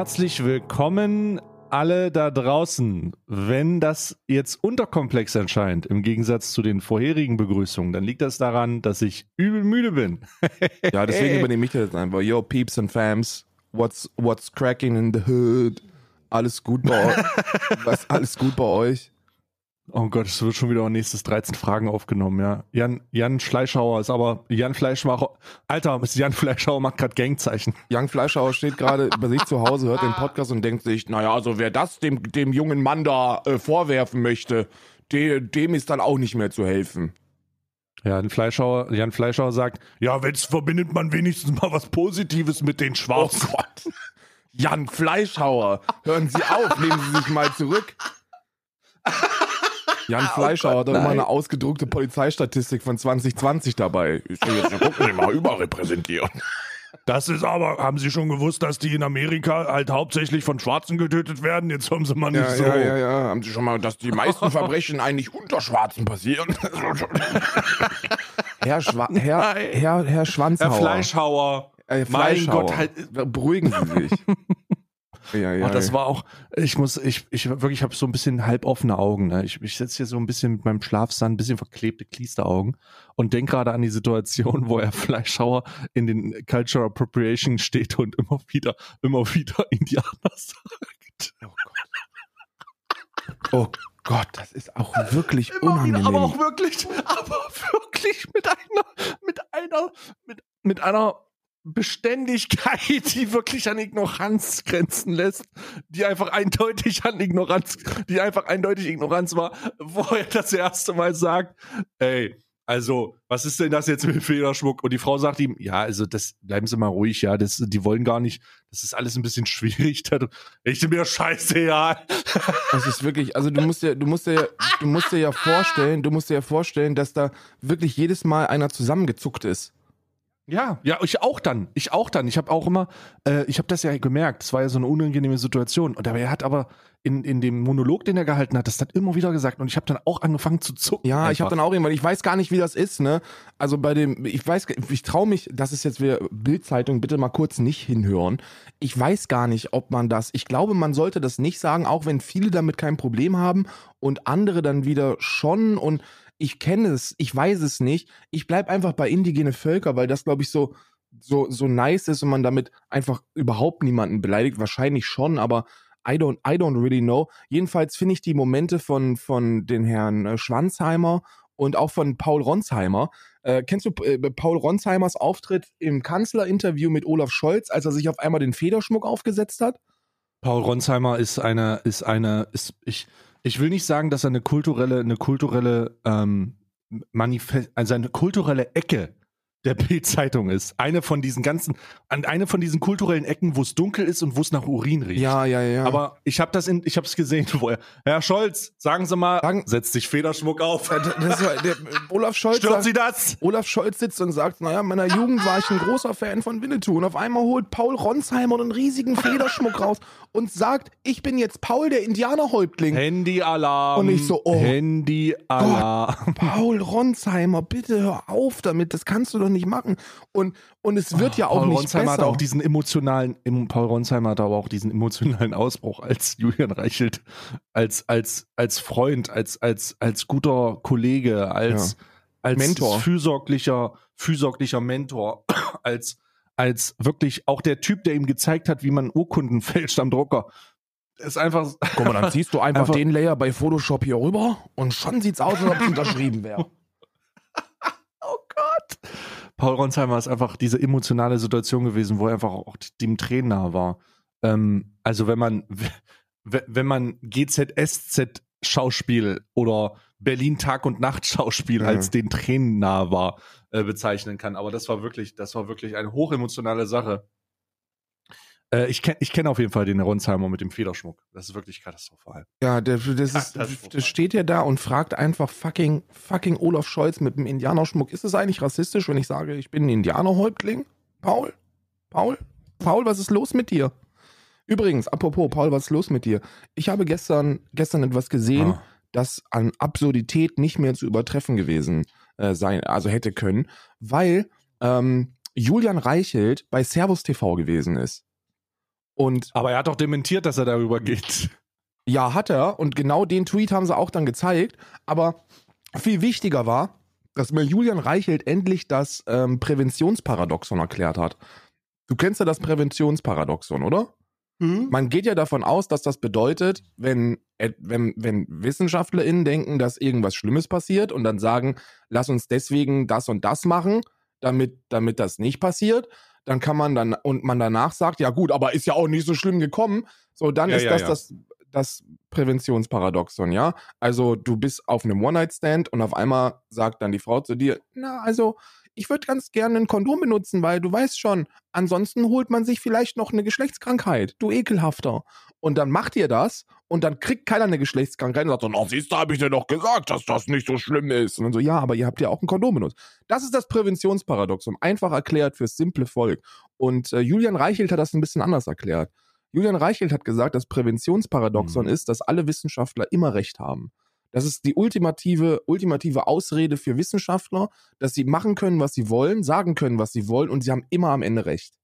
Herzlich willkommen alle da draußen. Wenn das jetzt unterkomplex erscheint, im Gegensatz zu den vorherigen Begrüßungen, dann liegt das daran, dass ich übel müde bin. ja, deswegen übernehme ich das jetzt einfach. Yo, Peeps and Fams, what's, what's cracking in the hood? Alles gut bei euch? Was, alles gut bei euch? Oh Gott, es wird schon wieder nächstes 13 Fragen aufgenommen, ja. Jan, Jan Fleischhauer ist aber, Jan Fleischhauer, Alter, Jan Fleischhauer macht gerade Gangzeichen. Jan Fleischhauer steht gerade bei sich zu Hause, hört den Podcast und denkt sich, naja, also wer das dem, dem jungen Mann da äh, vorwerfen möchte, de, dem ist dann auch nicht mehr zu helfen. Ja, Jan Fleischhauer, Jan Fleischhauer sagt, ja, jetzt verbindet man wenigstens mal was Positives mit den Schwarzen. Oh Gott. Jan Fleischhauer, hören Sie auf, nehmen Sie sich mal zurück. Jan ah, Fleischer oh Gott, hat immer eine ausgedruckte Polizeistatistik von 2020 dabei. Ich will jetzt gucken, Sie mal überrepräsentieren. Das ist aber, haben Sie schon gewusst, dass die in Amerika halt hauptsächlich von Schwarzen getötet werden? Jetzt haben Sie mal nicht ja, so. Ja, ja, ja. Haben Sie schon mal, dass die meisten Verbrechen eigentlich unter Schwarzen passieren? Herr, Schwa Herr, Herr, Herr Schwanzhauer. Herr Fleischhauer. Äh, Fleischhauer. Mein Gott, halt. Beruhigen Sie sich. Ja, ja, oh, das war auch, ich muss, ich, ich wirklich habe so ein bisschen halboffene Augen. Ne? Ich, ich sitze hier so ein bisschen mit meinem Schlafsand, ein bisschen verklebte Kliesteraugen und denke gerade an die Situation, wo er Fleischhauer in den Cultural Appropriation steht und immer wieder, immer wieder Indianer sagt. Oh Gott. Oh Gott, das ist auch wirklich immer unangenehm. Wieder, aber auch wirklich, aber wirklich mit einer, mit einer, mit, mit einer Beständigkeit, die wirklich an Ignoranz grenzen lässt, die einfach eindeutig an Ignoranz, die einfach eindeutig Ignoranz war, wo er das erste Mal sagt, ey, also, was ist denn das jetzt mit Federschmuck? Und die Frau sagt ihm, ja, also das, bleiben Sie mal ruhig, ja, das, die wollen gar nicht, das ist alles ein bisschen schwierig. Ich mir scheiße, ja. Das ist wirklich, also du musst dir, du musst dir, du musst dir ja vorstellen, du musst dir ja vorstellen, dass da wirklich jedes Mal einer zusammengezuckt ist. Ja, ja, ich auch dann. Ich auch dann. Ich habe auch immer, äh, ich habe das ja gemerkt. Es war ja so eine unangenehme Situation. Und er hat aber in, in dem Monolog, den er gehalten hat, das dann immer wieder gesagt. Und ich habe dann auch angefangen zu zucken. Ja, einfach. ich habe dann auch irgendwann, ich weiß gar nicht, wie das ist, ne? Also bei dem, ich weiß, ich traue mich, das ist jetzt wieder Bildzeitung, bitte mal kurz nicht hinhören. Ich weiß gar nicht, ob man das, ich glaube, man sollte das nicht sagen, auch wenn viele damit kein Problem haben und andere dann wieder schon und ich kenne es, ich weiß es nicht. Ich bleibe einfach bei indigene Völker, weil das, glaube ich, so, so, so nice ist und man damit einfach überhaupt niemanden beleidigt. Wahrscheinlich schon, aber I don't, I don't really know. Jedenfalls finde ich die Momente von, von den Herrn äh, Schwanzheimer und auch von Paul Ronsheimer. Äh, kennst du äh, Paul Ronsheimers Auftritt im Kanzlerinterview mit Olaf Scholz, als er sich auf einmal den Federschmuck aufgesetzt hat? Paul Ronsheimer ist eine, ist eine, ist, ich, ich will nicht sagen, dass er eine kulturelle, eine kulturelle ähm, Manifest, also eine kulturelle Ecke der Bild-Zeitung ist. Eine von diesen ganzen, eine von diesen kulturellen Ecken, wo es dunkel ist und wo es nach Urin riecht. Ja, ja, ja. Aber ich habe das in, ich habe es gesehen vorher. Herr Scholz, sagen Sie mal, sagen, setzt sich Federschmuck auf. Das war, der, Olaf Scholz. Stört sagt, Sie das? Olaf Scholz sitzt und sagt, naja, in meiner Jugend war ich ein großer Fan von Winnetou. Und auf einmal holt Paul Ronsheimer einen riesigen Federschmuck raus und sagt, ich bin jetzt Paul, der Indianerhäuptling. Handy-Alarm. Und ich so, oh. Handy-Alarm. Paul Ronsheimer, bitte hör auf damit. Das kannst du doch nicht machen. Und, und es wird oh, ja auch Paul nicht Ronsheimer besser. hat auch diesen emotionalen, Paul Ronsheimer hat aber auch diesen emotionalen Ausbruch als Julian Reichelt, als, als, als Freund, als, als, als guter Kollege, als, ja. als Mentor. fürsorglicher, fürsorglicher Mentor, als, als wirklich auch der Typ, der ihm gezeigt hat, wie man Urkunden fälscht am Drucker. Ist einfach. Guck mal, dann ziehst du einfach, einfach den Layer bei Photoshop hier rüber und schon sieht's aus, als ob es unterschrieben wäre. Paul Ronsheimer ist einfach diese emotionale Situation gewesen, wo er einfach auch dem Tränen nahe war. Ähm, also wenn man, wenn man GZSZ Schauspiel oder Berlin Tag und Nacht Schauspiel mhm. als den Tränen nahe war, äh, bezeichnen kann. Aber das war wirklich, das war wirklich eine hochemotionale Sache. Äh, ich kenne ich kenn auf jeden Fall den Ronsheimer mit dem Federschmuck. Das ist wirklich katastrophal. Ja, der, das, ist, das steht ja da und fragt einfach fucking, fucking Olaf Scholz mit dem Indianerschmuck. Ist es eigentlich rassistisch, wenn ich sage, ich bin ein Indianerhäuptling? Paul? Paul? Paul, was ist los mit dir? Übrigens, apropos, Paul, was ist los mit dir? Ich habe gestern, gestern etwas gesehen, ah. das an Absurdität nicht mehr zu übertreffen gewesen äh, sein, also hätte können, weil ähm, Julian Reichelt bei Servus TV gewesen ist. Und Aber er hat doch dementiert, dass er darüber geht. ja, hat er. Und genau den Tweet haben sie auch dann gezeigt. Aber viel wichtiger war, dass mir Julian Reichelt endlich das ähm, Präventionsparadoxon erklärt hat. Du kennst ja das Präventionsparadoxon, oder? Man geht ja davon aus, dass das bedeutet, wenn, äh, wenn, wenn WissenschaftlerInnen denken, dass irgendwas Schlimmes passiert und dann sagen, lass uns deswegen das und das machen, damit, damit das nicht passiert, dann kann man dann, und man danach sagt, ja gut, aber ist ja auch nicht so schlimm gekommen, so dann Ja, ist ja, das, ja. das das Präventionsparadoxon, ja? Also du bist auf einem One-Night-Stand und auf einmal sagt dann die Frau zu dir, na, also ich würde ganz gerne ein Kondom benutzen, weil du weißt schon, ansonsten holt man sich vielleicht noch eine Geschlechtskrankheit, du ekelhafter. Und dann macht ihr das und dann kriegt keiner eine Geschlechtskrankheit und sagt so, na siehst du, habe ich dir doch gesagt, dass das nicht so schlimm ist. Und dann so, ja, aber ihr habt ja auch ein Kondom benutzt. Das ist das Präventionsparadoxon, einfach erklärt fürs simple Volk. Und äh, Julian Reichelt hat das ein bisschen anders erklärt. Julian Reichelt hat gesagt, das Präventionsparadoxon Mhm. ist, dass alle Wissenschaftler immer recht haben. Das ist die ultimative, ultimative Ausrede für Wissenschaftler, dass sie machen können, was sie wollen, sagen können, was sie wollen und sie haben immer am Ende recht.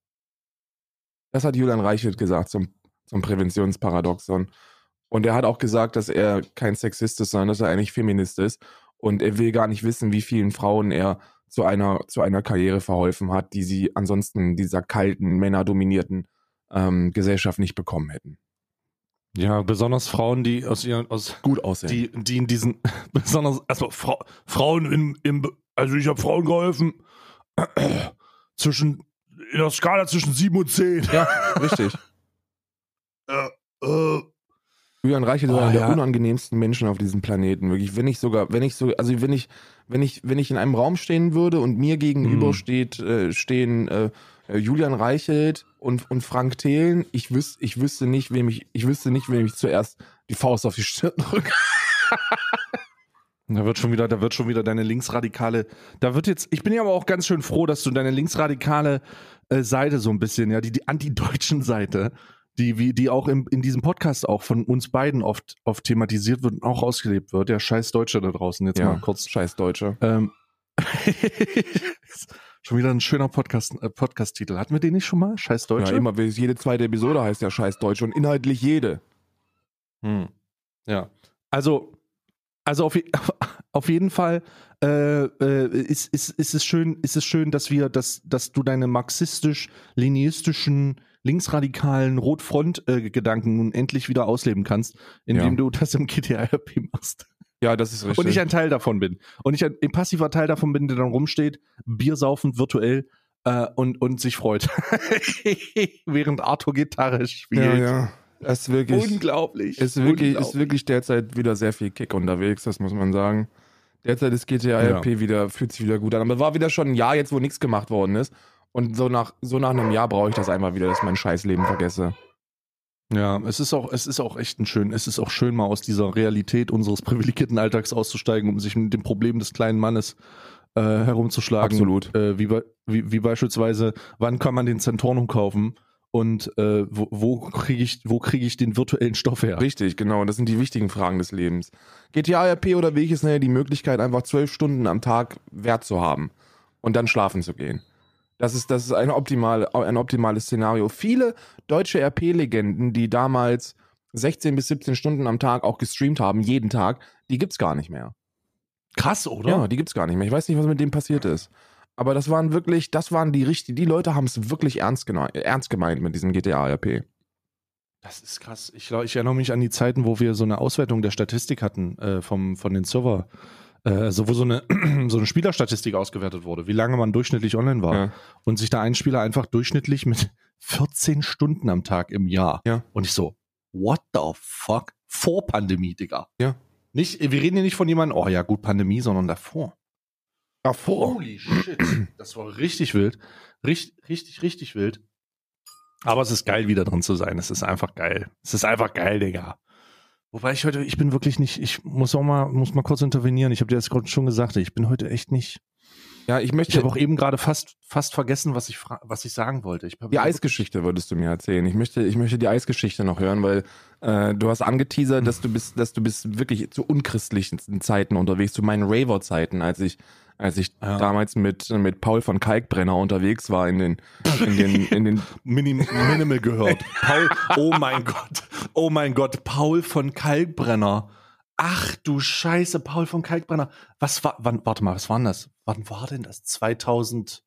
Das hat Julian Reichelt gesagt zum, zum Präventionsparadoxon. Und er hat auch gesagt, dass er kein Sexist ist, sondern dass er eigentlich Feminist ist. Und er will gar nicht wissen, wie vielen Frauen er zu einer, zu einer Karriere verholfen hat, die sie ansonsten dieser kalten, männerdominierten ähm, Gesellschaft nicht bekommen hätten. Ja, besonders Frauen, die aus ihren, aus, Gut aussehen. die, die in diesen, besonders, also Frau, Frauen im, im, also ich habe Frauen geholfen, zwischen, in der Skala zwischen 7 und 10. ja, richtig. Äh, äh, Julian Reichelt ist Oh, einer der ja. unangenehmsten Menschen auf diesem Planeten. Wirklich, wenn ich sogar, wenn ich so, also wenn ich, wenn ich, wenn ich in einem Raum stehen würde und mir gegenüber Mhm. steht, äh, stehen äh, Julian Reichelt und, und Frank Thelen, ich wüs, ich wüsste nicht, wem ich, ich wüsste nicht, wem ich zuerst die Faust auf die Stirn drücke. Da wird schon wieder, da wird schon wieder deine linksradikale, da wird jetzt, ich bin ja aber auch ganz schön froh, dass du deine linksradikale äh, Seite so ein bisschen, ja, die, die anti-deutschen Seite, die, wie, die auch im, in diesem Podcast auch von uns beiden oft, oft thematisiert wird und auch ausgelebt wird. Der scheiß Deutsche da draußen, jetzt mal kurz. Scheiß Deutsche. Ähm, schon wieder ein schöner Podcast, äh, Podcast-Titel. Hatten wir den nicht schon mal? Scheiß Deutsche? Ja, immer, jede zweite Episode heißt ja Scheiß Deutsche und inhaltlich jede. Hm. Ja. Also, also auf, auf jeden Fall äh, äh, ist, ist, ist, es schön, ist es schön, dass wir, dass, dass du deine marxistisch-leninistischen, linksradikalen Rotfront-Gedanken nun endlich wieder ausleben kannst, indem Ja. du das im GTA-RP machst. Ja, das ist richtig. Und ich ein Teil davon bin. Und ich ein, ein passiver Teil davon bin, der dann rumsteht, biersaufend virtuell äh, und, und sich freut. Während Arthur Gitarre spielt. ja, ja. Es ist wirklich, Unglaublich. ist wirklich, ist Unglaublich. wirklich derzeit wieder sehr viel Kick unterwegs, das muss man sagen. Derzeit ist GTA Ja. RP wieder, fühlt sich wieder gut an. Aber war wieder schon ein Jahr jetzt, wo nichts gemacht worden ist. Und so nach, so nach einem Jahr brauche ich das einmal wieder, dass ich mein Scheißleben vergesse. Ja, es ist auch, es ist auch echt ein schön, es ist auch schön, mal aus dieser Realität unseres privilegierten Alltags auszusteigen, um sich mit dem Problem des kleinen Mannes äh, herumzuschlagen. Absolut. Äh, wie, wie, wie beispielsweise, wann kann man den Centornum kaufen und äh, wo, wo kriege ich, wo kriege ich den virtuellen Stoff her? Richtig, genau. Das sind die wichtigen Fragen des Lebens. GTA RP oder wie ich es nenne, die Möglichkeit, einfach zwölf Stunden am Tag Wert zu haben und dann schlafen zu gehen. Das ist, das ist ein, optimal, ein optimales Szenario. Viele deutsche RP-Legenden, die damals 16 bis 17 Stunden am Tag auch gestreamt haben, jeden Tag, die gibt's gar nicht mehr. Krass, oder? Ja, die gibt's gar nicht mehr. Ich weiß nicht, was mit dem passiert ist. Aber das waren wirklich, das waren die richtigen, die Leute haben es wirklich ernst, ernst gemeint mit diesem GTA RP. Das ist krass. Ich, glaub, ich erinnere mich an die Zeiten, wo wir so eine Auswertung der Statistik hatten äh, vom, von den Server. Äh, also wo so eine, so eine Spielerstatistik ausgewertet wurde, wie lange man durchschnittlich online war. Ja. Und sich da ein Spieler einfach durchschnittlich mit 14 Stunden am Tag im Jahr. Ja. Und ich so, what the fuck? Vor Pandemie, Digga. Ja. Nicht, wir reden hier nicht von jemandem, oh ja, gut, Pandemie, sondern davor. Davor. Holy shit. Das war richtig wild. Richtig, richtig, richtig wild. Aber es ist geil, wieder drin zu sein. Es ist einfach geil. Es ist einfach geil, Digga. Wobei ich heute, ich bin wirklich nicht, ich muss auch mal, muss mal kurz intervenieren. Ich habe dir das gerade schon gesagt, ich bin heute echt nicht, Ja, ich Ich möchte. habe auch eben gerade fast, fast vergessen, was ich, was ich sagen wollte. Ich Die Eisgeschichte würdest du mir erzählen. Ich möchte, ich möchte die Eisgeschichte noch hören, weil äh, du hast angeteasert, dass du bist, dass du bist wirklich zu unchristlichen Zeiten unterwegs, zu meinen Raver-Zeiten, als ich, als ich Ja. damals mit, mit Paul von Kalkbrenner unterwegs war in den, in den, in den Minim Minimal gehört. Paul, oh mein Gott, oh mein Gott, Paul von Kalkbrenner. Ach du Scheiße, Paul von Kalkbrenner. Was war, wann, warte mal, was war denn das? Wann war denn das? 2000,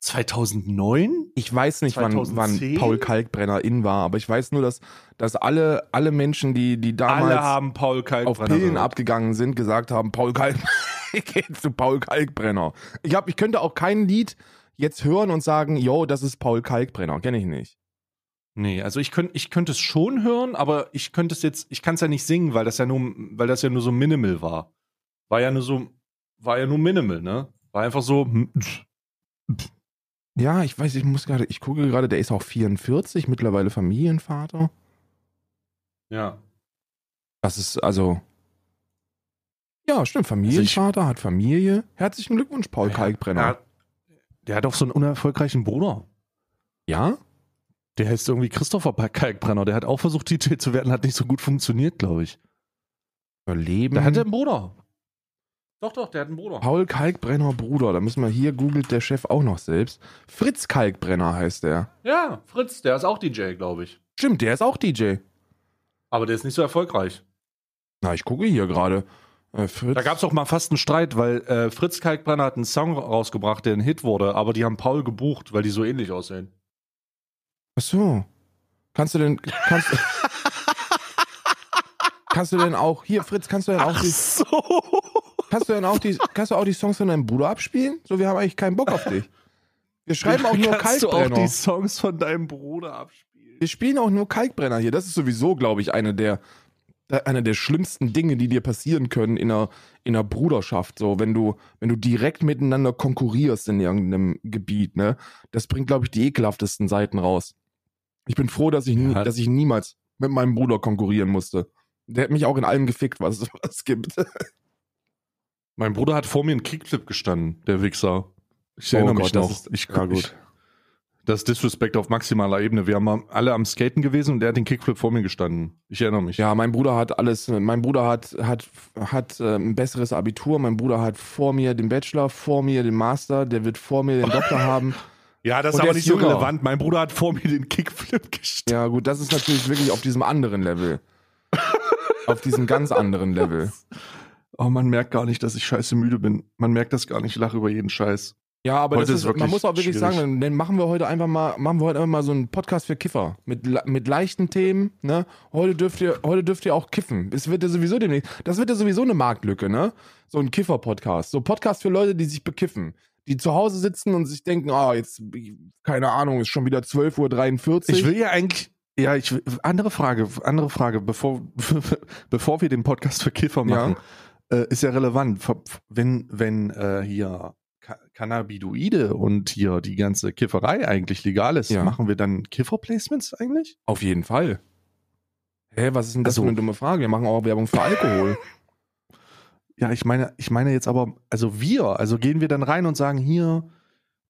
2009? Ich weiß nicht, wann, wann 2010? Paul Kalkbrenner in war, aber ich weiß nur, dass, dass alle, alle Menschen, die, die damals Alle haben Paul Kalkbrenner. auf Pillen gehört. abgegangen sind, gesagt haben, Paul Kalk, ich gehe zu Paul Kalkbrenner. Ich, hab, ich könnte auch kein Lied jetzt hören und sagen, yo, das ist Paul Kalkbrenner. Kenne ich nicht. Nee, also ich könnte ich könnte es schon hören, aber ich könnte es jetzt, ich kann es ja nicht singen, weil das ja nur, weil das ja nur so minimal war. War ja nur so, war ja nur minimal, ne? War einfach so. hm, Ja, ich weiß, ich muss gerade, ich gucke gerade, der ist auch 44, mittlerweile Familienvater. Ja. Das ist also. Ja, stimmt, Familienvater, hat Familie. Herzlichen Glückwunsch, Paul Kalkbrenner. Der, der hat doch so einen unerfolgreichen Bruder. Ja? Der heißt irgendwie Christopher Kalkbrenner. Der hat auch versucht, DJ zu werden, hat nicht so gut funktioniert, glaube ich. Überleben. Der hatte einen Bruder. Doch, doch, der hat einen Bruder. Paul Kalkbrenner Bruder, da müssen wir hier, googelt der Chef auch noch selbst. Fritz Kalkbrenner heißt der. Ja, Fritz, der ist auch DJ, glaube ich. Stimmt, der ist auch DJ. Aber der ist nicht so erfolgreich. Na, ich gucke hier gerade. Äh. Da gab es auch mal fast einen Streit, weil äh, Fritz Kalkbrenner hat einen Song rausgebracht, der ein Hit wurde, aber die haben Paul gebucht, weil die so ähnlich aussehen. Ach so. Kannst du denn. Kannst, kannst du denn auch. Hier, Fritz, kannst du denn auch die. so. Kannst du denn auch die. Kannst du auch die Songs von deinem Bruder abspielen? So, wir haben eigentlich keinen Bock auf dich. Wir schreiben auch nur Kannst du auch Kalkbrenner. die Songs von deinem Bruder abspielen? Wir spielen auch nur Kalkbrenner hier. Das ist sowieso, glaube ich, eine der, eine der schlimmsten Dinge, die dir passieren können in einer, in einer Bruderschaft. So, wenn du, wenn du direkt miteinander konkurrierst in irgendeinem Gebiet, ne? Das bringt, glaube ich, die ekelhaftesten Seiten raus. Ich bin froh, dass ich, nie, Ja. dass ich niemals mit meinem Bruder konkurrieren musste. Der hat mich auch in allem gefickt, was es gibt. Mein Bruder hat vor mir einen Kickflip gestanden, der Wichser. Ich Oh erinnere Gott, mich das noch. ist- ich, ja, gut. Ich, das ist Disrespect auf maximaler Ebene. Wir haben alle am Skaten gewesen und der hat den Kickflip vor mir gestanden. Ich erinnere mich. Ja, mein Bruder hat alles, mein Bruder hat, hat, hat äh, ein besseres Abitur, mein Bruder hat vor mir den Bachelor, vor mir den Master, der wird vor mir den Doktor haben. Ja, das Und ist aber nicht so jünger. relevant. Mein Bruder hat vor mir den Kickflip gestanden. Ja, gut, das ist natürlich wirklich auf diesem anderen Level. auf diesem ganz anderen Level. Oh, man merkt gar nicht, dass ich scheiße müde bin. Man merkt das gar nicht. Ich lache über jeden Scheiß. Ja, aber Heute das ist ist, man muss auch wirklich schwierig. sagen, dann machen wir heute einfach mal, machen wir heute einfach mal so einen Podcast für Kiffer. Mit, mit leichten Themen, ne? Heute dürft ihr, heute dürft ihr auch kiffen. Es wird ja sowieso demnächst, das wird ja sowieso eine Marktlücke, ne? So ein Kiffer-Podcast. So Podcast für Leute, die sich bekiffen. Die zu Hause sitzen und sich denken, ah, jetzt, keine Ahnung, ist schon wieder 12.43 Uhr. Ich will ja eigentlich. Ja, ich will- andere Frage, andere Frage, bevor, bevor wir den Podcast für Kiffer machen, äh, ist ja relevant. Wenn, wenn äh, hier Ca- Cannabidoide und hier die ganze Kifferei eigentlich legal ist, Ja. machen wir dann Kiffer-Placements eigentlich? Auf jeden Fall. Hä, was ist denn das Also- für eine dumme Frage? Wir machen auch Werbung für Alkohol. Ja, ich meine, ich meine jetzt aber, also wir, also gehen wir dann rein und sagen hier,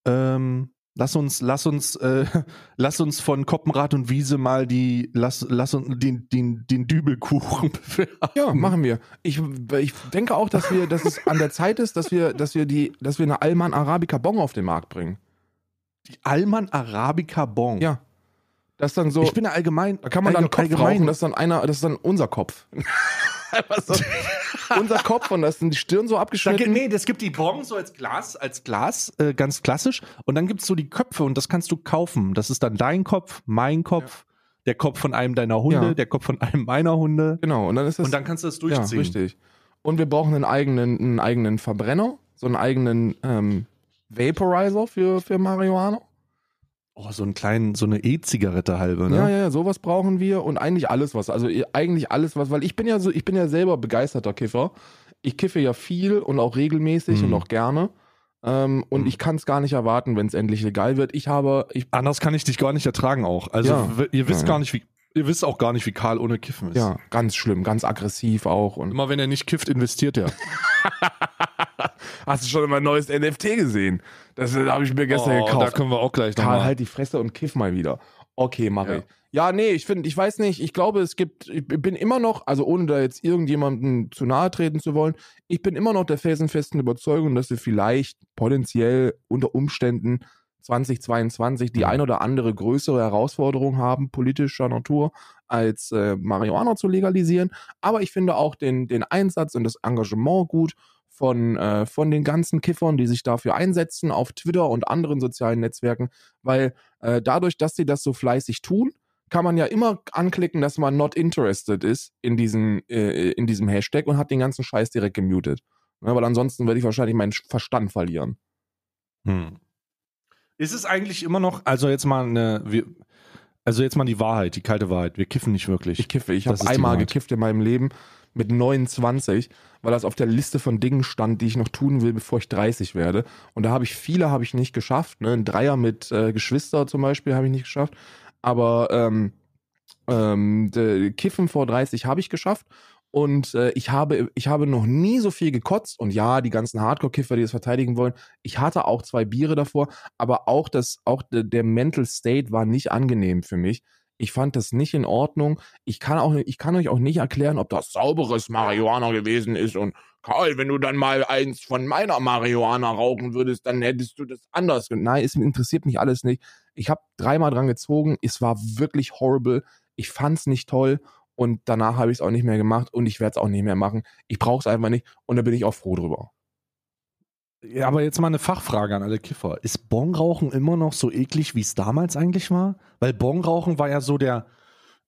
ähm, lass uns, lass uns, äh, lass uns von Koppenrad und Wiese mal die, lass, lass uns den, den, den Dübelkuchen bewerben. Ja, machen wir. Ich, ich denke auch, dass wir, dass es an der Zeit ist, dass wir, dass wir die, dass wir eine Alman Arabica Bon auf den Markt bringen. Die Alman Arabica Bon. Ja. Das ist dann so, Ich bin allgemein. da kann man dann Kopf rauchen, das ist dann einer, das ist dann unser Kopf. So, unser Kopf und da ist dann die Stirn so abgeschnitten. gibt- nee, das gibt die Bon so als Glas, als Glas, äh, ganz klassisch. Und dann gibt es so die Köpfe und das kannst du kaufen. Das ist dann dein Kopf, mein Kopf, der Kopf von einem deiner Hunde, Ja. der Kopf von einem meiner Hunde. Genau, und dann ist das Und dann kannst du das ja, durchziehen. richtig. Und wir brauchen einen eigenen, einen eigenen Verbrenner, so einen eigenen ähm, Vaporizer für, für Marihuana. Oh, so einen kleinen, so eine E-Zigarette halbe, ne? Ja, ja, ja, sowas brauchen wir und eigentlich alles was. Also eigentlich alles was, weil ich bin ja so, ich bin ja selber begeisterter Kiffer. Ich kiffe ja viel und auch regelmäßig Mhm. und auch gerne. Ähm, und Mhm. ich kann es gar nicht erwarten, wenn es endlich legal wird. Ich habe, ich, Anders kann ich dich gar nicht ertragen auch. Also Ja. ihr wisst Ja, ja. gar nicht, wie, ihr wisst auch gar nicht, wie Karl ohne Kiffen ist. ja, ganz schlimm, ganz aggressiv auch. Und Immer wenn er nicht kifft, investiert er. Hast du schon mein neues NFT gesehen? Das äh, habe ich mir gestern Oh, gekauft. Da können wir auch gleich Karl, nochmal. halt die Fresse und kiff mal wieder. Okay, mach Ja. ich. Ja, nee, ich finde, ich weiß nicht, ich glaube, es gibt, ich bin immer noch, also ohne da jetzt irgendjemandem zu nahe treten zu wollen, ich bin immer noch der felsenfesten Überzeugung, dass wir vielleicht potenziell unter Umständen 2022 die ein oder andere größere Herausforderung haben, politischer Natur, als äh, Marihuana zu legalisieren. Aber ich finde auch den, den Einsatz und das Engagement gut von, äh, von den ganzen Kiffern, die sich dafür einsetzen, auf Twitter und anderen sozialen Netzwerken, weil äh, dadurch, dass sie das so fleißig tun, kann man ja immer anklicken, dass man not interested ist in diesem, äh, in diesem Hashtag und hat den ganzen Scheiß direkt gemutet. Ja, weil ansonsten würde ich wahrscheinlich meinen Verstand verlieren. Hm. Ist es eigentlich immer noch, also jetzt mal eine, also jetzt mal die Wahrheit, die kalte Wahrheit. Wir kiffen nicht wirklich. Ich kiffe. Ich habe einmal gekifft in meinem Leben mit 29, weil das auf der Liste von Dingen stand, die ich noch tun will, bevor ich 30 werde. Und da habe ich viele habe ich nicht geschafft. Ne? Ein Dreier mit äh, Geschwister zum Beispiel habe ich nicht geschafft. Aber ähm, ähm, Kiffen vor 30 habe ich geschafft. Und äh, ich, habe, ich habe noch nie so viel gekotzt. Und ja, die ganzen Hardcore-Kiffer, die das verteidigen wollen, ich hatte auch zwei Biere davor, aber auch, das, auch de, der Mental State war nicht angenehm für mich. Ich fand das nicht in Ordnung. Ich kann, auch, ich kann euch auch nicht erklären, ob das sauberes Marihuana gewesen ist. Und Karl, wenn du dann mal eins von meiner Marihuana rauchen würdest, dann hättest du das anders. Nein, es interessiert mich alles nicht. Ich habe dreimal dran gezogen. Es war wirklich horrible. Ich fand's nicht toll. Und danach habe ich es auch nicht mehr gemacht und ich werde es auch nicht mehr machen. Ich brauche es einfach nicht und da bin ich auch froh drüber. Ja, aber jetzt mal eine Fachfrage an alle Kiffer. Ist Bongrauchen immer noch so eklig, wie es damals eigentlich war? Weil Bongrauchen war ja so der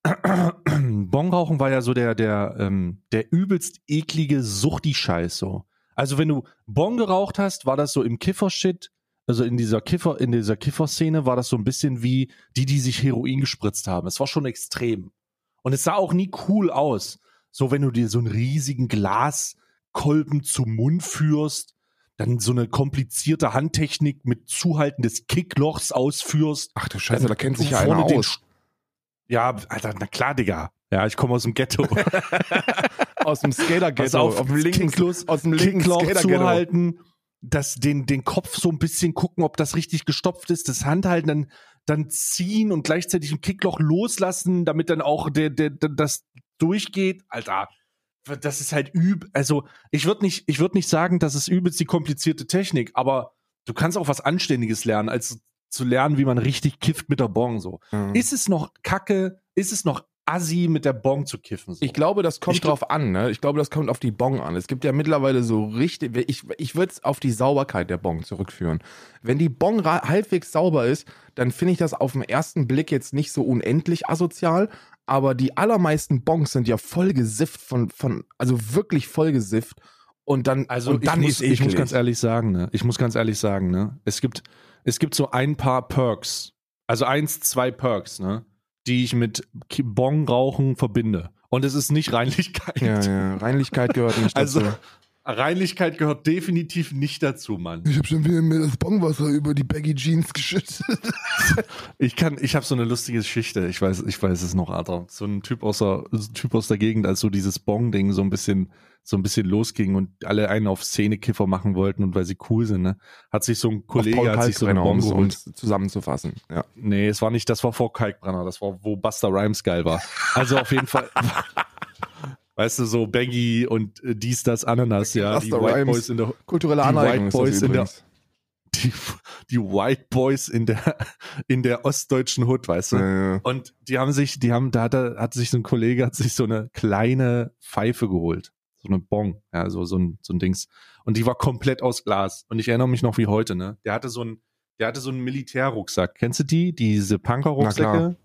Bongrauchen war ja so der der ähm, der übelst eklige Suchti-Scheiß so. Also wenn du Bon geraucht hast, war das so im Kiffer-Shit, also in dieser Kiffer in dieser Kiffer-Szene war das so ein bisschen wie die, die sich Heroin gespritzt haben. Es war schon extrem und es sah auch nie cool aus. So wenn du dir so einen riesigen Glaskolben zum Mund führst dann so eine komplizierte Handtechnik mit Zuhalten des Kicklochs ausführst. Ach du Scheiße, da kennt sich ja einer aus. Ja, Alter, na klar, Digga. Ja, ich komme aus dem Ghetto. Aus dem Skater-Ghetto. auf, auf dem linken, Kicklos- aus dem linken Kickloch zuhalten, das, den, den Kopf so ein bisschen gucken, ob das richtig gestopft ist, das Handhalten, dann, dann ziehen und gleichzeitig ein Kickloch loslassen, damit dann auch der, der, der, das durchgeht. Alter, das ist halt üb. Also, ich würde nicht, ich würde nicht sagen, das ist übelst die komplizierte Technik, aber du kannst auch was Anständiges lernen, als zu lernen, wie man richtig kifft mit der Bong, so. Ja. Ist es noch kacke? Ist es noch assi, mit der Bong zu kiffen? So? Ich glaube, das kommt Ich drauf an, ne? Ich glaube, das kommt auf die Bong an. Es gibt ja mittlerweile so richtig, ich, ich würde es auf die Sauberkeit der Bong zurückführen. Wenn die Bong halbwegs sauber ist, dann finde ich das auf den ersten Blick jetzt nicht so unendlich asozial, aber die allermeisten Bongs sind ja voll gesifft von, von also wirklich voll gesifft. Und dann, Also und dann ich, muss, ich muss ganz ehrlich sagen, ne? Ich muss ganz ehrlich sagen, ne? Es gibt, es gibt so ein paar Perks, also eins, zwei Perks, ne? Die ich mit Ki- Bong-Rauchen verbinde. Und es ist nicht Reinlichkeit. Ja, ja. Reinlichkeit gehört nicht dazu. Also Reinlichkeit gehört definitiv nicht dazu, Mann. ich habe schon wieder mir das Bongwasser über die Baggy Jeans geschüttet. Ich kann, ich habe so eine lustige Geschichte. Ich weiß, ich weiß es noch, Alter. So ein Typ aus der, so ein Typ aus der Gegend, als so dieses Bong-Ding so ein bisschen, so ein bisschen losging und alle einen auf Szenekiffer machen wollten und weil sie cool sind, ne, hat sich so ein Kollege hat sich so eine um Bong es geholt. uns zusammenzufassen. Ja. Nee, es war nicht, das war vor Kalkbrenner, das war, wo Buster Rhymes geil war. Also auf jeden Fall. Weißt du, so Baggy und äh, dies, das, Ananas, ja. Die Busta White Rhymes. Boys in der, Kulturelle Die Aneignung White Boys in der- die, die White Boys in der, in der ostdeutschen Hood, weißt du? Ja, ja. Und die haben sich, die haben, da hat, er, hat sich so ein Kollege, hat sich so eine kleine Pfeife geholt. So eine Bong, ja, so, so ein, so ein Dings. Und die war komplett aus Glas. Und ich erinnere mich noch wie heute, ne? Der hatte so ein, der hatte so einen Militärrucksack. Kennst du die? Diese Punker-Rucksäcke?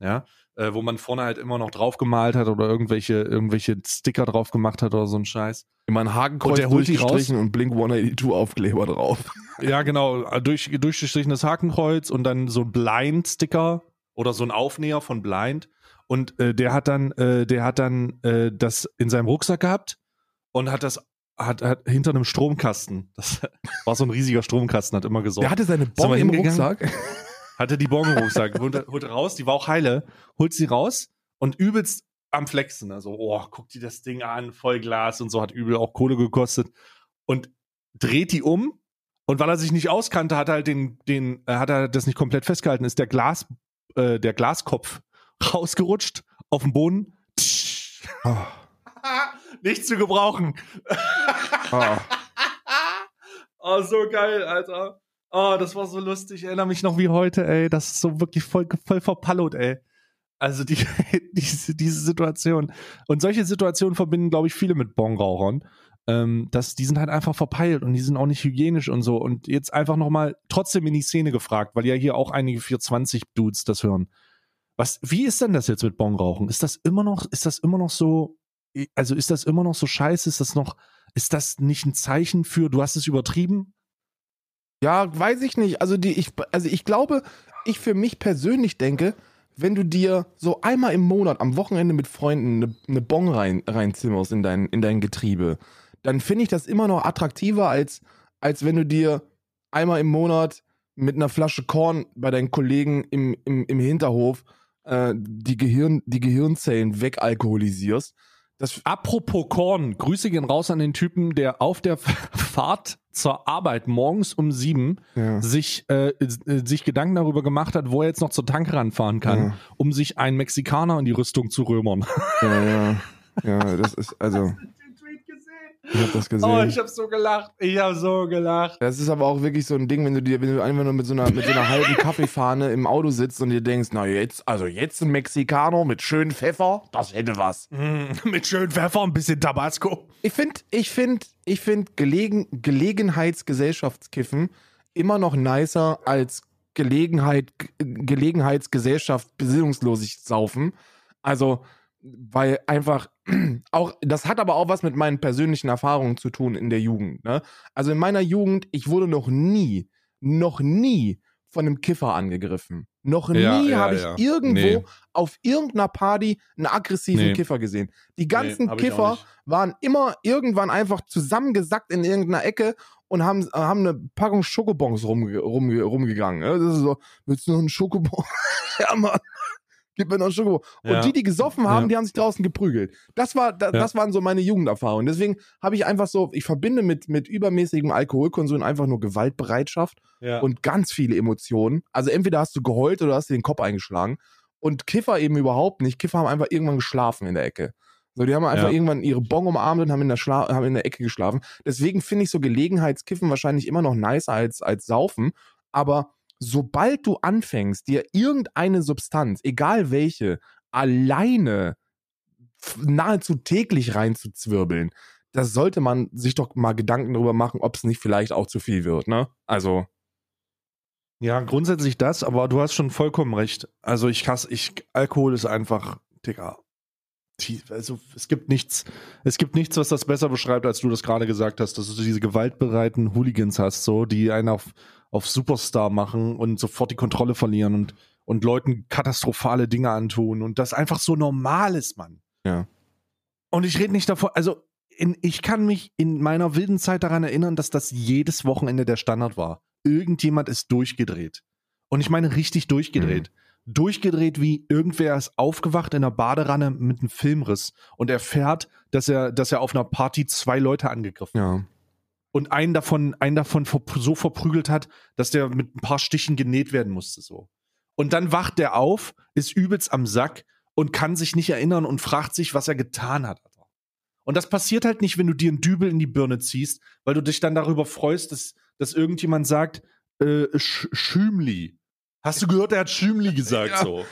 Ja. Äh, wo man vorne halt immer noch drauf gemalt hat oder irgendwelche, irgendwelche Sticker drauf gemacht hat oder so ein Scheiß. Immer ein Und Hakenkreuz die durchgestrichen und Blink 182 Aufkleber drauf. Ja, genau. Durch, durchgestrichenes Hakenkreuz und dann so ein Blind-Sticker oder so ein Aufnäher von Blind. Und äh, der hat dann, äh, der hat dann äh, das in seinem Rucksack gehabt und hat das hat, hat hinter einem Stromkasten. Das war so ein riesiger Stromkasten, hat immer gesorgt. Der hatte seine wir im? Rucksack. Hatte die Bon im Rucksack, holte, holte raus, die war auch heile, holt sie raus und übelst am Flexen. Also, oh, guck dir das Ding an, voll Glas und so, hat übel auch Kohle gekostet. Und dreht die um und weil er sich nicht auskannte, hat er halt den, den, äh, hat er das nicht komplett festgehalten, ist der Glas, äh, der Glaskopf rausgerutscht auf den Boden. Oh. nicht zu gebrauchen. Oh. Oh, so geil, Alter. Oh, das war so lustig. Ich erinnere mich noch wie heute, ey. Das ist so wirklich voll, voll verpallot, ey. Also die, diese, diese Situation. Und solche Situationen verbinden, glaube ich, viele mit Bongrauchern. Ähm, dass die sind halt einfach verpeilt und die sind auch nicht hygienisch und so. Und jetzt einfach nochmal trotzdem in die Szene gefragt, weil ja hier auch einige 420-Dudes das hören. Was, wie ist denn das jetzt mit Bongrauchen? Ist das immer noch, ist das immer noch so, also ist das immer noch so scheiße? Ist das noch, ist das nicht ein Zeichen für, du hast es übertrieben? Ja, weiß ich nicht. Also die, ich, also ich glaube, ich für mich persönlich denke, wenn du dir so einmal im Monat am Wochenende mit Freunden eine, eine Bon rein, reinzimmerst in dein, in dein Getriebe, dann finde ich das immer noch attraktiver, als, als wenn du dir einmal im Monat mit einer Flasche Korn bei deinen Kollegen im, im, im Hinterhof äh, die, Gehirn, die Gehirnzellen wegalkoholisierst. Das Apropos Korn, Grüße gehen raus an den Typen, der auf der Fahrt zur Arbeit morgens um sieben ja. sich, äh, sich Gedanken darüber gemacht hat, wo er jetzt noch zur Tanke ranfahren kann, Ja. um sich einen Mexikaner in die Rüstung zu römern. Ja, ja. Ja, das ist, also, ich habe das gesehen. Oh, ich hab so gelacht. Ich hab so gelacht. Das ist aber auch wirklich so ein Ding, wenn du dir, wenn du einfach nur mit so einer, mit so einer halben Kaffeefahne im Auto sitzt und dir denkst, na jetzt, also jetzt ein Mexikaner mit schön Pfeffer, das hätte was. Mm, mit schön Pfeffer, ein bisschen Tabasco. Ich finde, ich finde, ich finde Gelegen, Gelegenheitsgesellschaftskiffen immer noch nicer als Gelegenheit, Gelegenheitsgesellschaft besinnungslosig saufen. Also, weil einfach auch, das hat aber auch was mit meinen persönlichen Erfahrungen zu tun in der Jugend. Ne? Also in meiner Jugend, ich wurde noch nie, noch nie von einem Kiffer angegriffen. Noch Ja, nie ja, habe ich ja. irgendwo Nee. auf irgendeiner Party einen aggressiven Nee. Kiffer gesehen. Die ganzen auch Kiffer waren immer irgendwann einfach zusammengesackt in irgendeiner Ecke und haben, haben eine Packung Schokobons rumge rumge rumgegangen. ne? Das ist so, willst du noch einen Schokobon? ja, Mann. Gib mir noch Schokobon. Ja. Und die, die gesoffen haben, Ja. die haben sich draußen geprügelt. Das war, da, Ja. das waren so meine Jugenderfahrungen. Deswegen habe ich einfach so, ich verbinde mit, mit übermäßigem Alkoholkonsum einfach nur Gewaltbereitschaft Ja. und ganz viele Emotionen. Also entweder hast du geheult oder hast dir den Kopf eingeschlagen. Und Kiffer eben überhaupt nicht. Kiffer haben einfach irgendwann geschlafen in der Ecke. So, die haben einfach Ja. irgendwann ihre Bon umarmt und haben in der, Schla haben in der Ecke geschlafen. Deswegen finde ich so Gelegenheitskiffen wahrscheinlich immer noch nicer als, als Saufen. Aber sobald du anfängst, dir irgendeine Substanz, egal welche, alleine nahezu täglich reinzuzwirbeln, da sollte man sich doch mal Gedanken darüber machen, ob es nicht vielleicht auch zu viel wird, ne? Also, Ja, grundsätzlich das, aber du hast schon vollkommen recht. Also ich hasse, ich, Alkohol ist einfach, Digga. Also es gibt nichts, es gibt nichts, was das besser beschreibt, als du das gerade gesagt hast, dass du diese gewaltbereiten Hooligans hast, so, die einen auf, auf Superstar machen und sofort die Kontrolle verlieren und, und Leuten katastrophale Dinge antun und das einfach so normal ist, Mann. Ja. Und ich rede nicht davon, also in, ich kann mich in meiner wilden Zeit daran erinnern, dass das jedes Wochenende der Standard war. Irgendjemand ist durchgedreht. Und ich meine richtig durchgedreht. Durchgedreht, wie irgendwer ist aufgewacht in der Baderanne mit einem Filmriss und erfährt, dass er, dass er auf einer Party zwei Leute angegriffen hat ja. Und einen davon, einen davon so verprügelt hat, dass der mit ein paar Stichen genäht werden musste, so. Und dann wacht der auf, ist übelst am Sack und kann sich nicht erinnern und fragt sich, was er getan hat. Und das passiert halt nicht, wenn du dir einen Dübel in die Birne ziehst, weil du dich dann darüber freust, dass, dass irgendjemand sagt, äh, Sch Schümli. Hast du gehört, er hat Schümli gesagt, Ja. so.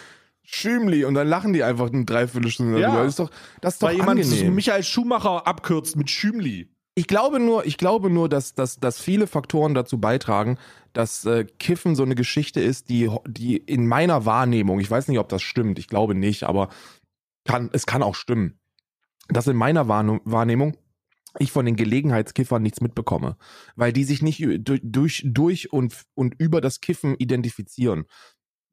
Schümli und dann lachen die einfach eine Dreiviertelstunde Ja. darüber. Das ist doch, das ist doch Weil jemand angenehm. Michael Schumacher abkürzt mit Schümli. Ich glaube nur, ich glaube nur, dass, dass, dass viele Faktoren dazu beitragen, dass äh, Kiffen so eine Geschichte ist, die, die in meiner Wahrnehmung, ich weiß nicht, ob das stimmt, ich glaube nicht, aber kann, es kann auch stimmen, dass in meiner Wahrne- Wahrnehmung ich von den Gelegenheitskiffern nichts mitbekomme, weil die sich nicht durch, durch, durch und, und über das Kiffen identifizieren.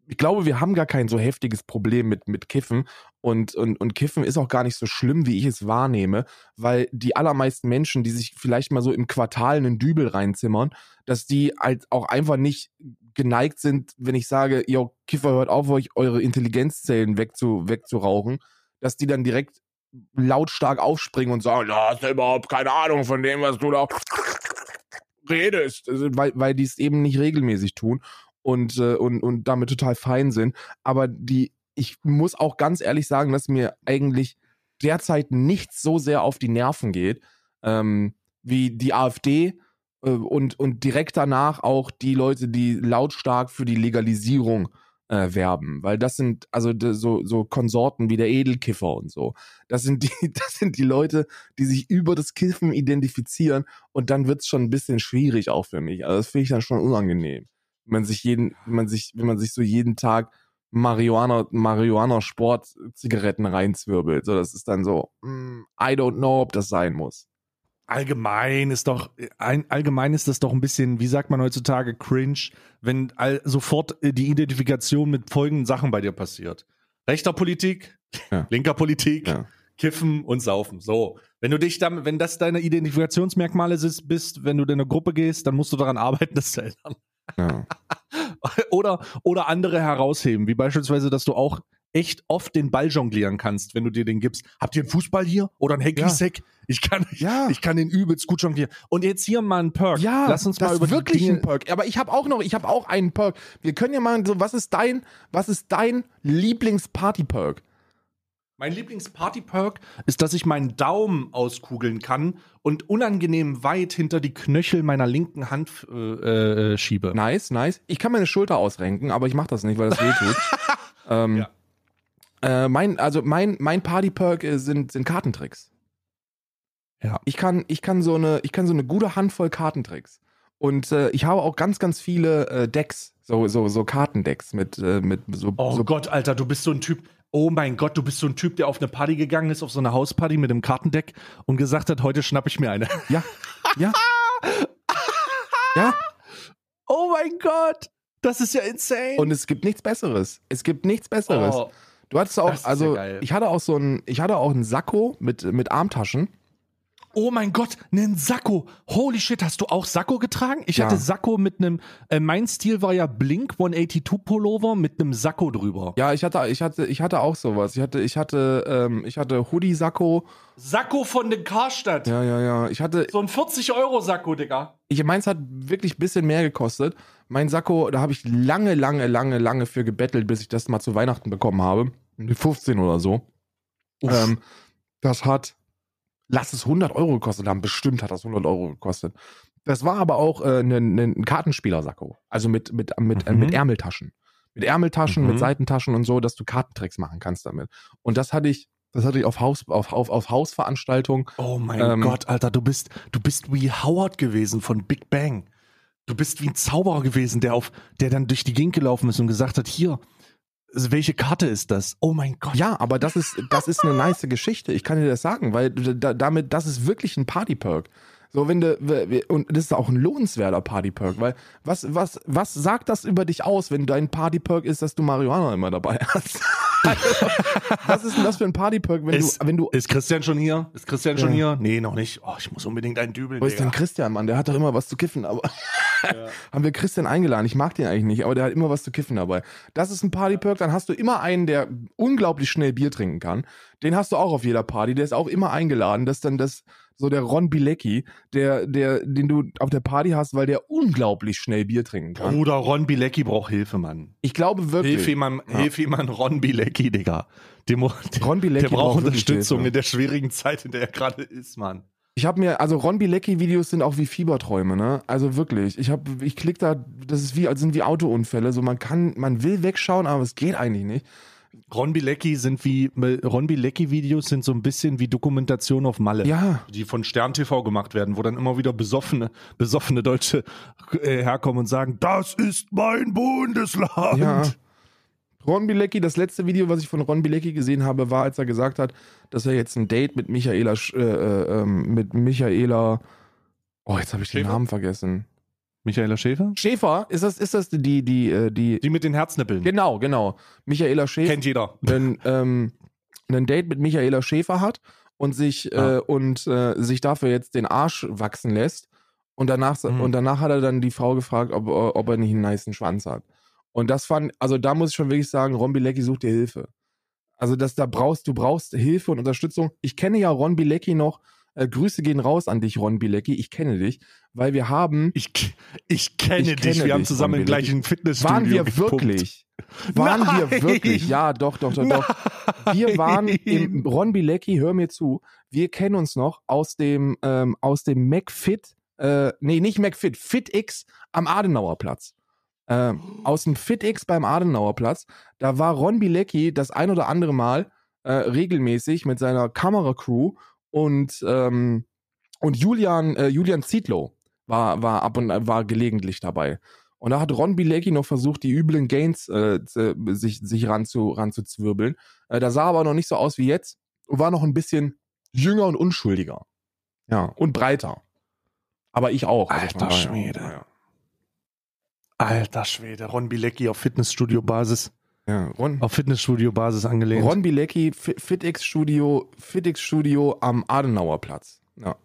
Ich glaube, wir haben gar kein so heftiges Problem mit, mit Kiffen. Und, und, und Kiffen ist auch gar nicht so schlimm, wie ich es wahrnehme, weil die allermeisten Menschen, die sich vielleicht mal so im Quartal einen Dübel reinzimmern, dass die halt auch einfach nicht geneigt sind, wenn ich sage, yo, Kiffer, hört auf, euch eure Intelligenzzellen wegzu, wegzurauchen, dass die dann direkt lautstark aufspringen und sagen, da hast du überhaupt keine Ahnung von dem, was du da redest, also, weil, weil die es eben nicht regelmäßig tun und, äh, und, und damit total fein sind. Aber die, ich muss auch ganz ehrlich sagen, dass mir eigentlich derzeit nichts so sehr auf die Nerven geht, ähm, wie die AfD äh, und, und direkt danach auch die Leute, die lautstark für die Legalisierung äh, werben, weil das sind also so so Konsorten wie der Edelkiffer und so. Das sind die das sind die Leute, die sich über das Kiffen identifizieren und dann wird's schon ein bisschen schwierig auch für mich. Also das finde ich dann schon unangenehm, man sich jeden wenn man sich wenn man sich so jeden Tag Marihuana Marihuana Sport Zigaretten reinzwirbelt. So das ist dann so mm, I don't know, ob das sein muss. Allgemein ist doch, ein, allgemein ist das doch ein bisschen, wie sagt man heutzutage, cringe, wenn all, sofort äh, die Identifikation mit folgenden Sachen bei dir passiert. Rechter Politik, Ja. linker Politik, Ja. Kiffen und Saufen. So. Wenn du dich damit, wenn das deine Identifikationsmerkmale ist, bist, wenn du in eine Gruppe gehst, dann musst du daran arbeiten, das zu ändern. Ja. oder, oder andere herausheben, wie beispielsweise, dass du auch echt oft den Ball jonglieren kannst, wenn du dir den gibst. Habt ihr einen Fußball hier? Oder einen Hanky-Sack? Ich kann, Ja. ich kann den übelst gut jonglieren. Und jetzt hier mal ein Perk. Ja, Lass uns das mal über ist wirklich ein Perk. Aber ich habe auch noch, ich habe auch einen Perk. Wir können ja mal so, was ist dein, was ist dein Lieblings-Party-Perk? Mein Lieblings-Party-Perk ist, dass ich meinen Daumen auskugeln kann und unangenehm weit hinter die Knöchel meiner linken Hand äh, äh, schiebe. Nice, nice. Ich kann meine Schulter ausrenken, aber ich mache das nicht, weil das weh tut. ähm, Ja. äh, mein, also mein, mein Party-Perk äh, sind, sind Kartentricks. Ja. Ich kann, ich kann so eine, ich kann so eine gute Handvoll Kartentricks. Und äh, ich habe auch ganz, ganz viele äh, Decks, so, so, so Kartendecks mit, äh, mit so, Oh so Gott, Alter, du bist so ein Typ. Oh mein Gott, du bist so ein Typ, der auf eine Party gegangen ist, auf so eine Hausparty mit einem Kartendeck und gesagt hat, heute schnapp ich mir eine. Ja, ja. ja, Oh mein Gott, das ist ja insane. und es gibt nichts Besseres. Es gibt nichts Besseres. oh, Du hattest auch, ja also geil. ich hatte auch so ein, ich hatte auch einen Sakko mit, mit Armtaschen. Oh mein Gott, einen Sakko. Holy shit, hast du auch Sakko getragen? Ich Ja. hatte Sakko mit einem, äh, mein Stil war ja Blink 182 Pullover mit einem Sakko drüber. Ja, ich hatte, ich hatte, ich hatte auch sowas. Ich hatte, ich hatte, ähm, ich hatte Hoodie-Sakko. Sakko von den Karstadt. Ja, ja, ja. Ich hatte, So ein 40-Euro-Sakko, Digga. ich meins hat wirklich ein bisschen mehr gekostet. Mein Sakko, da habe ich lange, lange, lange, lange für gebettelt, bis ich das mal zu Weihnachten bekommen habe. Mit 15 oder so. Uff. Ähm, das hat, lass es 100 Euro gekostet haben. Bestimmt hat das 100 Euro gekostet. Das war aber auch äh, ein, ein, Kartenspieler-Sakko. Also mit, mit, mit, äh, Mhm. mit Ärmeltaschen. Mit Ärmeltaschen, Mhm. mit Seitentaschen und so, dass du Kartentricks machen kannst damit. Und das hatte ich, das hatte ich auf Haus, auf, auf, auf Hausveranstaltungen. Oh mein Ähm, Gott, Alter, du bist, du bist wie Howard gewesen von Big Bang. Du bist wie ein Zauberer gewesen, der auf, der dann durch die Gegend gelaufen ist und gesagt hat, hier, welche Karte ist das? Oh mein Gott. Ja, aber das ist, das ist eine nice Geschichte. Ich kann dir das sagen, weil damit, das ist wirklich ein Party-Perk. So, wenn du, und das ist auch ein lohnenswerter Party-Perk, weil was, was, was sagt das über dich aus, wenn dein Party-Perk ist, dass du Marihuana immer dabei hast? Was ist denn das für ein Party-Perk, wenn Ist, du, wenn du, ist Christian schon hier? Ist Christian schon Ja. hier? Nee, noch nicht. Oh, ich muss unbedingt einen Dübel, wo ist denn. Christian, Mann? Der hat doch immer was zu kiffen, aber haben wir Christian eingeladen. Ich mag den eigentlich nicht, aber der hat immer was zu kiffen dabei. Das ist ein Party-Perk, dann hast du immer einen, der unglaublich schnell Bier trinken kann. Den hast du auch auf jeder Party, der ist auch immer eingeladen. Das ist dann das, so der Ron Bilecki, der, der, den du auf der Party hast, weil der unglaublich schnell Bier trinken kann. Bruder, Ron Bilecki braucht Hilfe, Mann. Ich glaube wirklich. Hilf jemand, Ja. hilf jemand Ron Bilecki, Digga. Dem, der, Ron Bilecki der braucht wirklich Unterstützung Hilfe. in der schwierigen Zeit, in der er gerade ist, Mann. Ich habe mir, also Ron Bilecki-Videos sind auch wie Fieberträume, ne? Also wirklich. Ich habe, ich klick da, das ist wie, also sind wie Autounfälle. So man kann, man will wegschauen, aber es geht eigentlich nicht. Ron Bilecki sind wie, Ron Bilecki-Videos sind so ein bisschen wie Dokumentation auf Malle. Ja, Die von Stern TV gemacht werden, wo dann immer wieder besoffene, besoffene Deutsche äh, herkommen und sagen, das ist mein Bundesland. Ja. Ron Bilecki, das letzte Video, was ich von Ron Bilecki gesehen habe, war, als er gesagt hat, dass er jetzt ein Date mit Michaela, äh, äh, ähm, mit Michaela, oh, jetzt habe ich den Schäfer? Namen vergessen. Michaela Schäfer? Schäfer, ist das, ist das die, die, äh, die, Die mit den Herznippeln. genau, genau. Michaela Schäfer, Kennt jeder. ein, ähm, ein Date mit Michaela Schäfer hat und sich, Ah. äh, und, äh, sich dafür jetzt den Arsch wachsen lässt. Und danach, Mhm. und danach hat er dann die Frau gefragt, ob, ob er nicht einen niceen Schwanz hat. Und das fand, also da muss ich schon wirklich sagen, Ron Bilecki sucht dir Hilfe. Also das, da brauchst, du brauchst Hilfe und Unterstützung. Ich kenne ja Ron Bilecki noch Äh, Grüße gehen raus an dich, Ron Bilecki. Ich kenne dich, weil wir haben. Ich, ich kenne Ich dich. kenne wir haben dich, zusammen Ron im gleichen Fitnessstudio Waren wir gepumpt. wirklich? Waren wir Nein. wirklich? Ja, doch, doch, doch, doch. Wir waren im Ron Bilecki, hör mir zu. Wir kennen uns noch aus dem ähm, aus dem McFit, äh, nee, nicht McFit, FitX am Adenauerplatz. Ähm, aus dem FitX beim Adenauerplatz. Da war Ron Bilecki das ein oder andere Mal äh, regelmäßig mit seiner Kameracrew und ähm, und Julian äh, Julian Zietlow war war ab und war gelegentlich dabei. Und da hat Ron Bilecki noch versucht, die üblen Gains äh, zu, sich, sich ranzu, ranzuzwirbeln. Äh, da sah aber noch nicht so aus wie jetzt und war noch ein bisschen jünger und unschuldiger. Ja, und breiter. Aber ich auch. also Alter Schwede. Ja, Alter Schwede, Ron Bilecki auf Fitnessstudio-Basis. Ja. Ron, Auf Fitnessstudio-Basis angelehnt. Ron Bilecki, Fi- FitX Studio, FitX Studio am Adenauerplatz. Ja.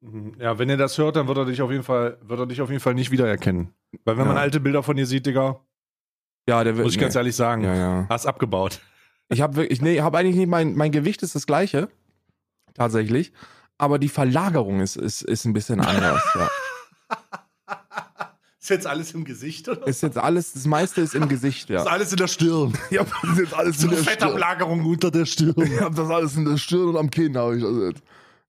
Mhm. Ja, wenn ihr das hört, dann wird er dich auf jeden Fall, wird er dich auf jeden Fall nicht wiedererkennen. Weil wenn man Ja. alte Bilder von dir sieht, Digga, Ja, der wird. muss ich ganz ehrlich sagen, Ja, ja. hast abgebaut. Ich habe wirklich, nee, habe eigentlich nicht, mein, mein Gewicht ist das gleiche. Tatsächlich. Aber die Verlagerung ist, ist, ist ein bisschen anders. ja. Ist jetzt alles im Gesicht, oder? Ist jetzt alles, das meiste ist im Gesicht, ja. Ist alles in der Stirn. Ja, das ist jetzt alles So eine Fettablagerung unter der Stirn. Ich hab das alles in der Stirn und am Kinn habe ich das jetzt.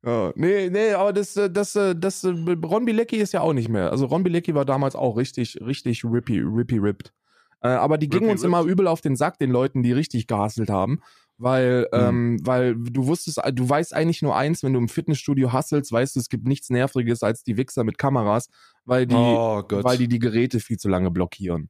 Ja, nee, nee, aber das, äh, das, äh, das, äh, Ron Bilecki ist ja auch nicht mehr. Also Ron Bilecki war damals auch richtig, richtig rippy, rippy ripped. Aber die gingen Rippy uns immer ripped? übel auf den Sack, den Leuten, die richtig gehasselt haben. Weil, Mhm. ähm, weil du wusstest, du weißt eigentlich nur eins, wenn du im Fitnessstudio hasselst, weißt du, es gibt nichts Nerviges als die Wichser mit Kameras, weil die, oh weil die die Geräte viel zu lange blockieren.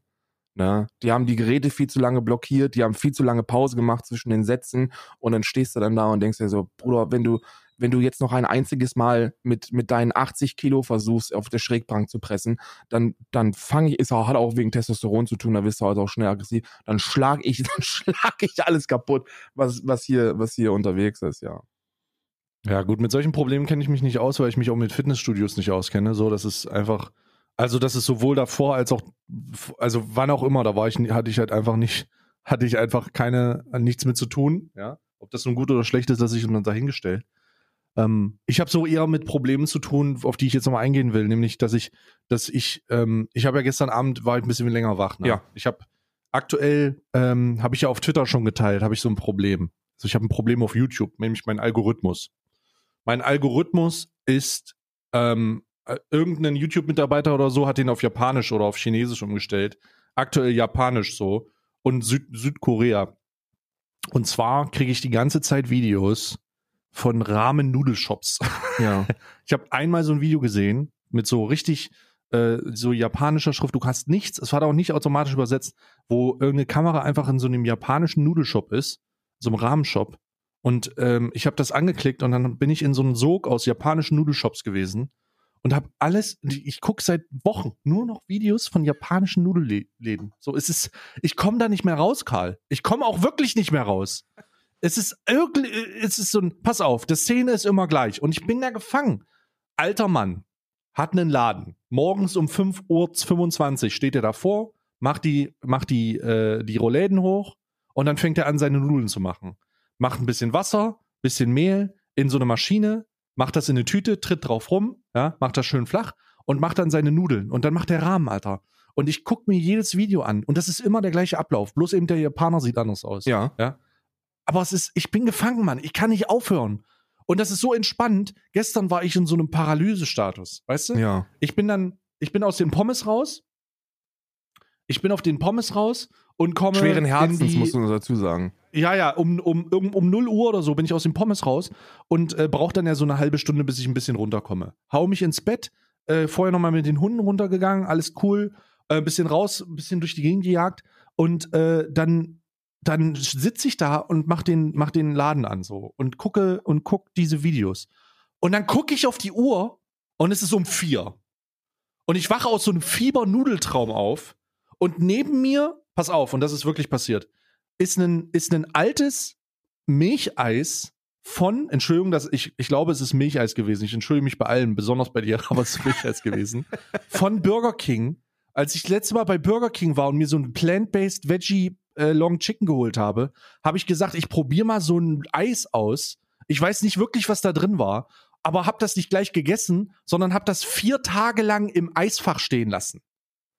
Ne? Die haben die Geräte viel zu lange blockiert, die haben viel zu lange Pause gemacht zwischen den Sätzen und dann stehst du dann da und denkst dir so, Bruder, wenn du, wenn du jetzt noch ein einziges Mal mit, mit deinen 80 Kilo versuchst, auf der Schrägbank zu pressen, dann, dann fange ich, ist auch, hat auch wegen Testosteron zu tun, da wirst du halt auch schnell aggressiv, dann schlag ich, dann schlag ich alles kaputt, was, was hier, was hier unterwegs ist, ja. Ja, gut, mit solchen Problemen kenne ich mich nicht aus, weil ich mich auch mit Fitnessstudios nicht auskenne. So, das ist einfach, also das ist sowohl davor als auch, also wann auch immer, da war ich, hatte ich halt einfach nicht, hatte ich einfach keine, nichts mit zu tun. Ja, ob das nun gut oder schlecht ist, dass ich dann dahingestellt. Ähm, ich habe so eher mit Problemen zu tun, auf die ich jetzt nochmal eingehen will, nämlich, dass ich, dass ich, ähm, ich habe ja gestern Abend war ich ein bisschen länger wach. Ne? Ja. Ich habe aktuell, ähm, habe ich ja auf Twitter schon geteilt, habe ich so ein Problem. Also ich habe ein Problem auf YouTube, nämlich mein Algorithmus. Mein Algorithmus ist, ähm, äh, irgendein YouTube-Mitarbeiter oder so hat den auf Japanisch oder auf Chinesisch umgestellt. Aktuell Japanisch so und Süd Südkorea. Und zwar kriege ich die ganze Zeit Videos von Ramen-Nudelshops. Ja. Ich habe einmal so ein Video gesehen mit so richtig äh, so japanischer Schrift. Du hast nichts, es war auch nicht automatisch übersetzt, wo irgendeine Kamera einfach in so einem japanischen Nudelshop ist, so einem Rahmenshop. Und ähm, ich habe das angeklickt und dann bin ich in so einem Sog aus japanischen Nudelshops gewesen und habe alles, ich gucke seit Wochen nur noch Videos von japanischen Nudelläden. So, es ist, ich komme da nicht mehr raus, Karl. Ich komme auch wirklich nicht mehr raus. Es ist irgendwie, es ist so ein, pass auf, die Szene ist immer gleich und ich bin da gefangen. Alter Mann hat einen Laden. Morgens um 5.25 Uhr steht er davor, macht die, macht die, äh, die Roläden hoch und dann fängt er an, seine Nudeln zu machen. Macht ein bisschen Wasser, bisschen Mehl in so eine Maschine, macht das in eine Tüte, tritt drauf rum, ja, macht das schön flach und macht dann seine Nudeln. Und dann macht der Rahmen, Alter. Und ich gucke mir jedes Video an und das ist immer der gleiche Ablauf. Bloß eben der Japaner sieht anders aus. Ja. Aber es ist, ich bin gefangen, Mann. Ich kann nicht aufhören. Und das ist so entspannt. Gestern war ich in so einem Paralysestatus, weißt du? Ja. Ich bin dann, ich bin aus den Pommes raus. Ich bin auf den Pommes raus und komme. Schweren Herzens, die, musst du uns dazu sagen. Ja, ja, um, um, um, um 0 Uhr oder so bin ich aus den Pommes raus und äh, brauche dann ja so eine halbe Stunde, bis ich ein bisschen runterkomme. Hau mich ins Bett, äh, vorher nochmal mit den Hunden runtergegangen, alles cool, äh, bisschen raus, ein bisschen durch die Gegend gejagt und äh, dann, dann sitze ich da und mach den, mach den Laden an so und gucke und guck diese Videos. Und dann gucke ich auf die Uhr und es ist um vier. Und ich wache aus so einem Fiebernudeltraum auf und neben mir, pass auf, und das ist wirklich passiert, ist ein, ist ein altes Milcheis von, Entschuldigung, dass ich, ich glaube, es ist Milcheis gewesen. Ich entschuldige mich bei allen, besonders bei dir, aber es ist Milcheis gewesen. Von Burger King. Als ich letzte Mal bei Burger King war und mir so ein Plant-Based Veggie äh, Long Chicken geholt habe, habe ich gesagt, ich probiere mal so ein Eis aus. Ich weiß nicht wirklich, was da drin war, aber hab das nicht gleich gegessen, sondern hab das vier Tage lang im Eisfach stehen lassen.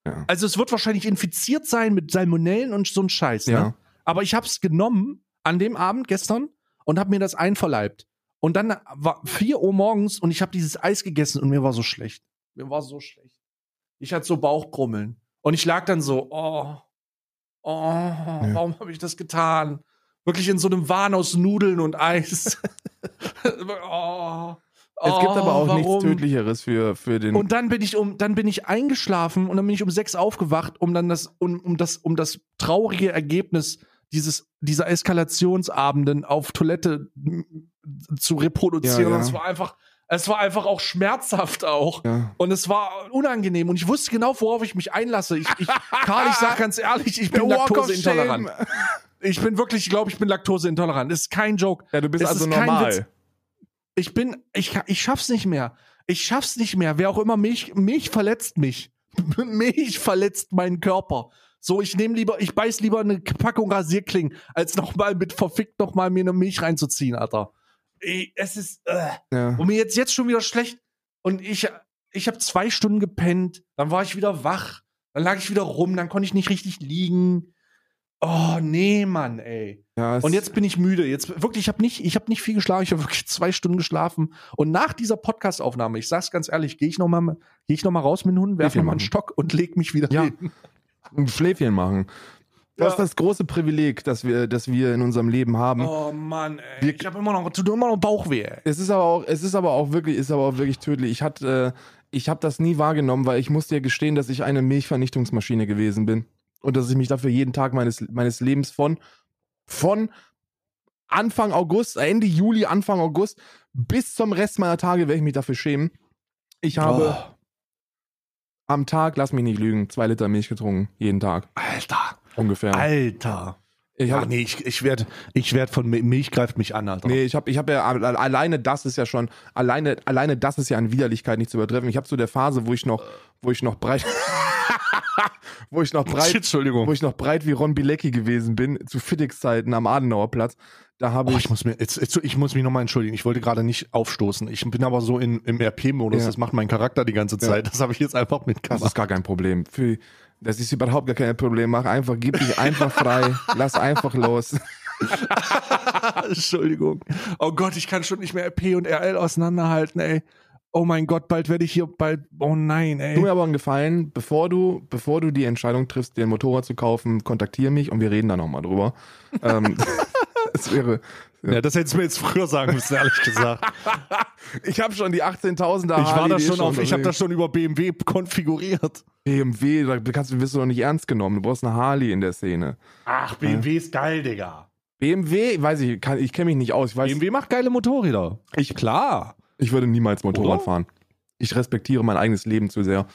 Ja. Also es wird wahrscheinlich infiziert sein mit Salmonellen und so ein Scheiß. Ne? Ja. Aber ich hab's genommen an dem Abend gestern und hab mir das einverleibt. Und dann war 4 Uhr morgens und ich habe dieses Eis gegessen und mir war so schlecht. Mir war so schlecht. Ich hatte so Bauchkrummeln. Und ich lag dann so, oh, oh, warum habe ich das getan? Wirklich in so einem Wahn aus Nudeln und Eis. oh, Es gibt aber auch oh, nichts warum? Tödlicheres für, für den. Und dann bin ich um, dann bin ich eingeschlafen und dann bin ich um sechs aufgewacht, um dann das, um, um das, um das traurige Ergebnis dieses, dieser Eskalationsabenden auf Toilette zu reproduzieren. Ja, ja. Und es war einfach, es war einfach auch schmerzhaft auch. ja. Und es war unangenehm und ich wusste genau, worauf ich mich einlasse. Ich, ich Karl, ich sag ganz ehrlich, ich bin laktoseintolerant. Ich bin wirklich, ich glaube, ich bin laktoseintolerant. Das ist kein Joke. Ja, du bist Es also normal. Ich bin, ich, ich schaff's nicht mehr. Ich schaff's nicht mehr. Wer auch immer Milch, Milch verletzt mich. Milch verletzt meinen Körper. So, ich nehme lieber, ich beiß lieber eine Packung Rasierklingen, als nochmal mit verfickt nochmal mir eine Milch reinzuziehen, Alter. Ey, es ist, äh. Ja. Und mir jetzt jetzt schon wieder schlecht. Und ich, ich habe zwei Stunden gepennt, dann war ich wieder wach, dann lag ich wieder rum, dann konnte ich nicht richtig liegen. Oh, nee, Mann, ey. Ja, Und jetzt bin ich müde. Jetzt wirklich, ich habe nicht, ich habe nicht viel geschlafen. Ich habe wirklich zwei Stunden geschlafen. Und nach dieser Podcast-Aufnahme, ich sag's ganz ehrlich, gehe ich noch mal, gehe ich noch mal raus mit dem Hund, werfe mal einen. Stock und leg mich wieder Ja. hin. ein Schläfchen machen. Das ist Ja. das große Privileg, das wir, das wir in unserem Leben haben. Oh Mann, ey. Wir- ich habe immer noch, tut immer noch Bauchweh. Ey. Es ist aber auch, es ist aber auch wirklich, ist aber auch wirklich tödlich. Ich hatte, äh, ich habe das nie wahrgenommen, weil ich muss dir gestehen, dass ich eine Milchvernichtungsmaschine gewesen bin und dass ich mich dafür jeden Tag meines meines Lebens von von Anfang August, Ende Juli, Anfang August bis zum Rest meiner Tage werde ich mich dafür schämen. Ich habe Oh, am Tag, lass mich nicht lügen, zwei Liter Milch getrunken jeden Tag Alter, ungefähr. Alter. ich Ja, hab, nee, ich, ich werde ich werd von Mi- Milch greift mich an, Alter. Nee, ich habe ich hab ja alleine das ist ja schon alleine alleine das ist ja an Widerlichkeit nicht zu übertreffen. Ich habe zu der Phase, wo ich noch wo ich noch breit wo ich noch breit Entschuldigung. wo ich noch breit wie Ron Bilecki gewesen bin zu Fittix Zeiten am Adenauer Platz, da habe Oh, ich ich muss mir jetzt, jetzt ich muss mich nochmal entschuldigen. Ich wollte gerade nicht aufstoßen. Ich bin aber so in, im RP-Modus. Ja. Das macht mein Charakter die ganze Zeit. Das habe ich jetzt einfach das mitgemacht. ist gar kein Problem. Für, das ist überhaupt gar kein Problem. Mach einfach, gib dich einfach frei, lass einfach los. Entschuldigung. Oh Gott, ich kann schon nicht mehr RP und RL auseinanderhalten, ey. Oh mein Gott, bald werde ich hier bald. Oh nein, ey. Tu mir aber einen Gefallen, bevor du, bevor du die Entscheidung triffst, dir ein Motorrad zu kaufen, kontaktiere mich und wir reden da nochmal drüber. ähm, das wäre, Ja, das hättest du mir jetzt früher sagen müssen, ehrlich gesagt. Ich habe schon die 18.000er Ich war da schon auf, ich habe das schon über BMW konfiguriert. BMW, da kannst du, wirst du doch nicht ernst genommen. Du brauchst eine Harley in der Szene. Ach, BMW ist geil, Digga. BMW, weiß ich, kann, ich kenne mich nicht aus. Ich weiß, BMW macht geile Motorräder. Ich, klar. ich würde niemals Motorrad Oder? fahren. Ich respektiere mein eigenes Leben zu sehr,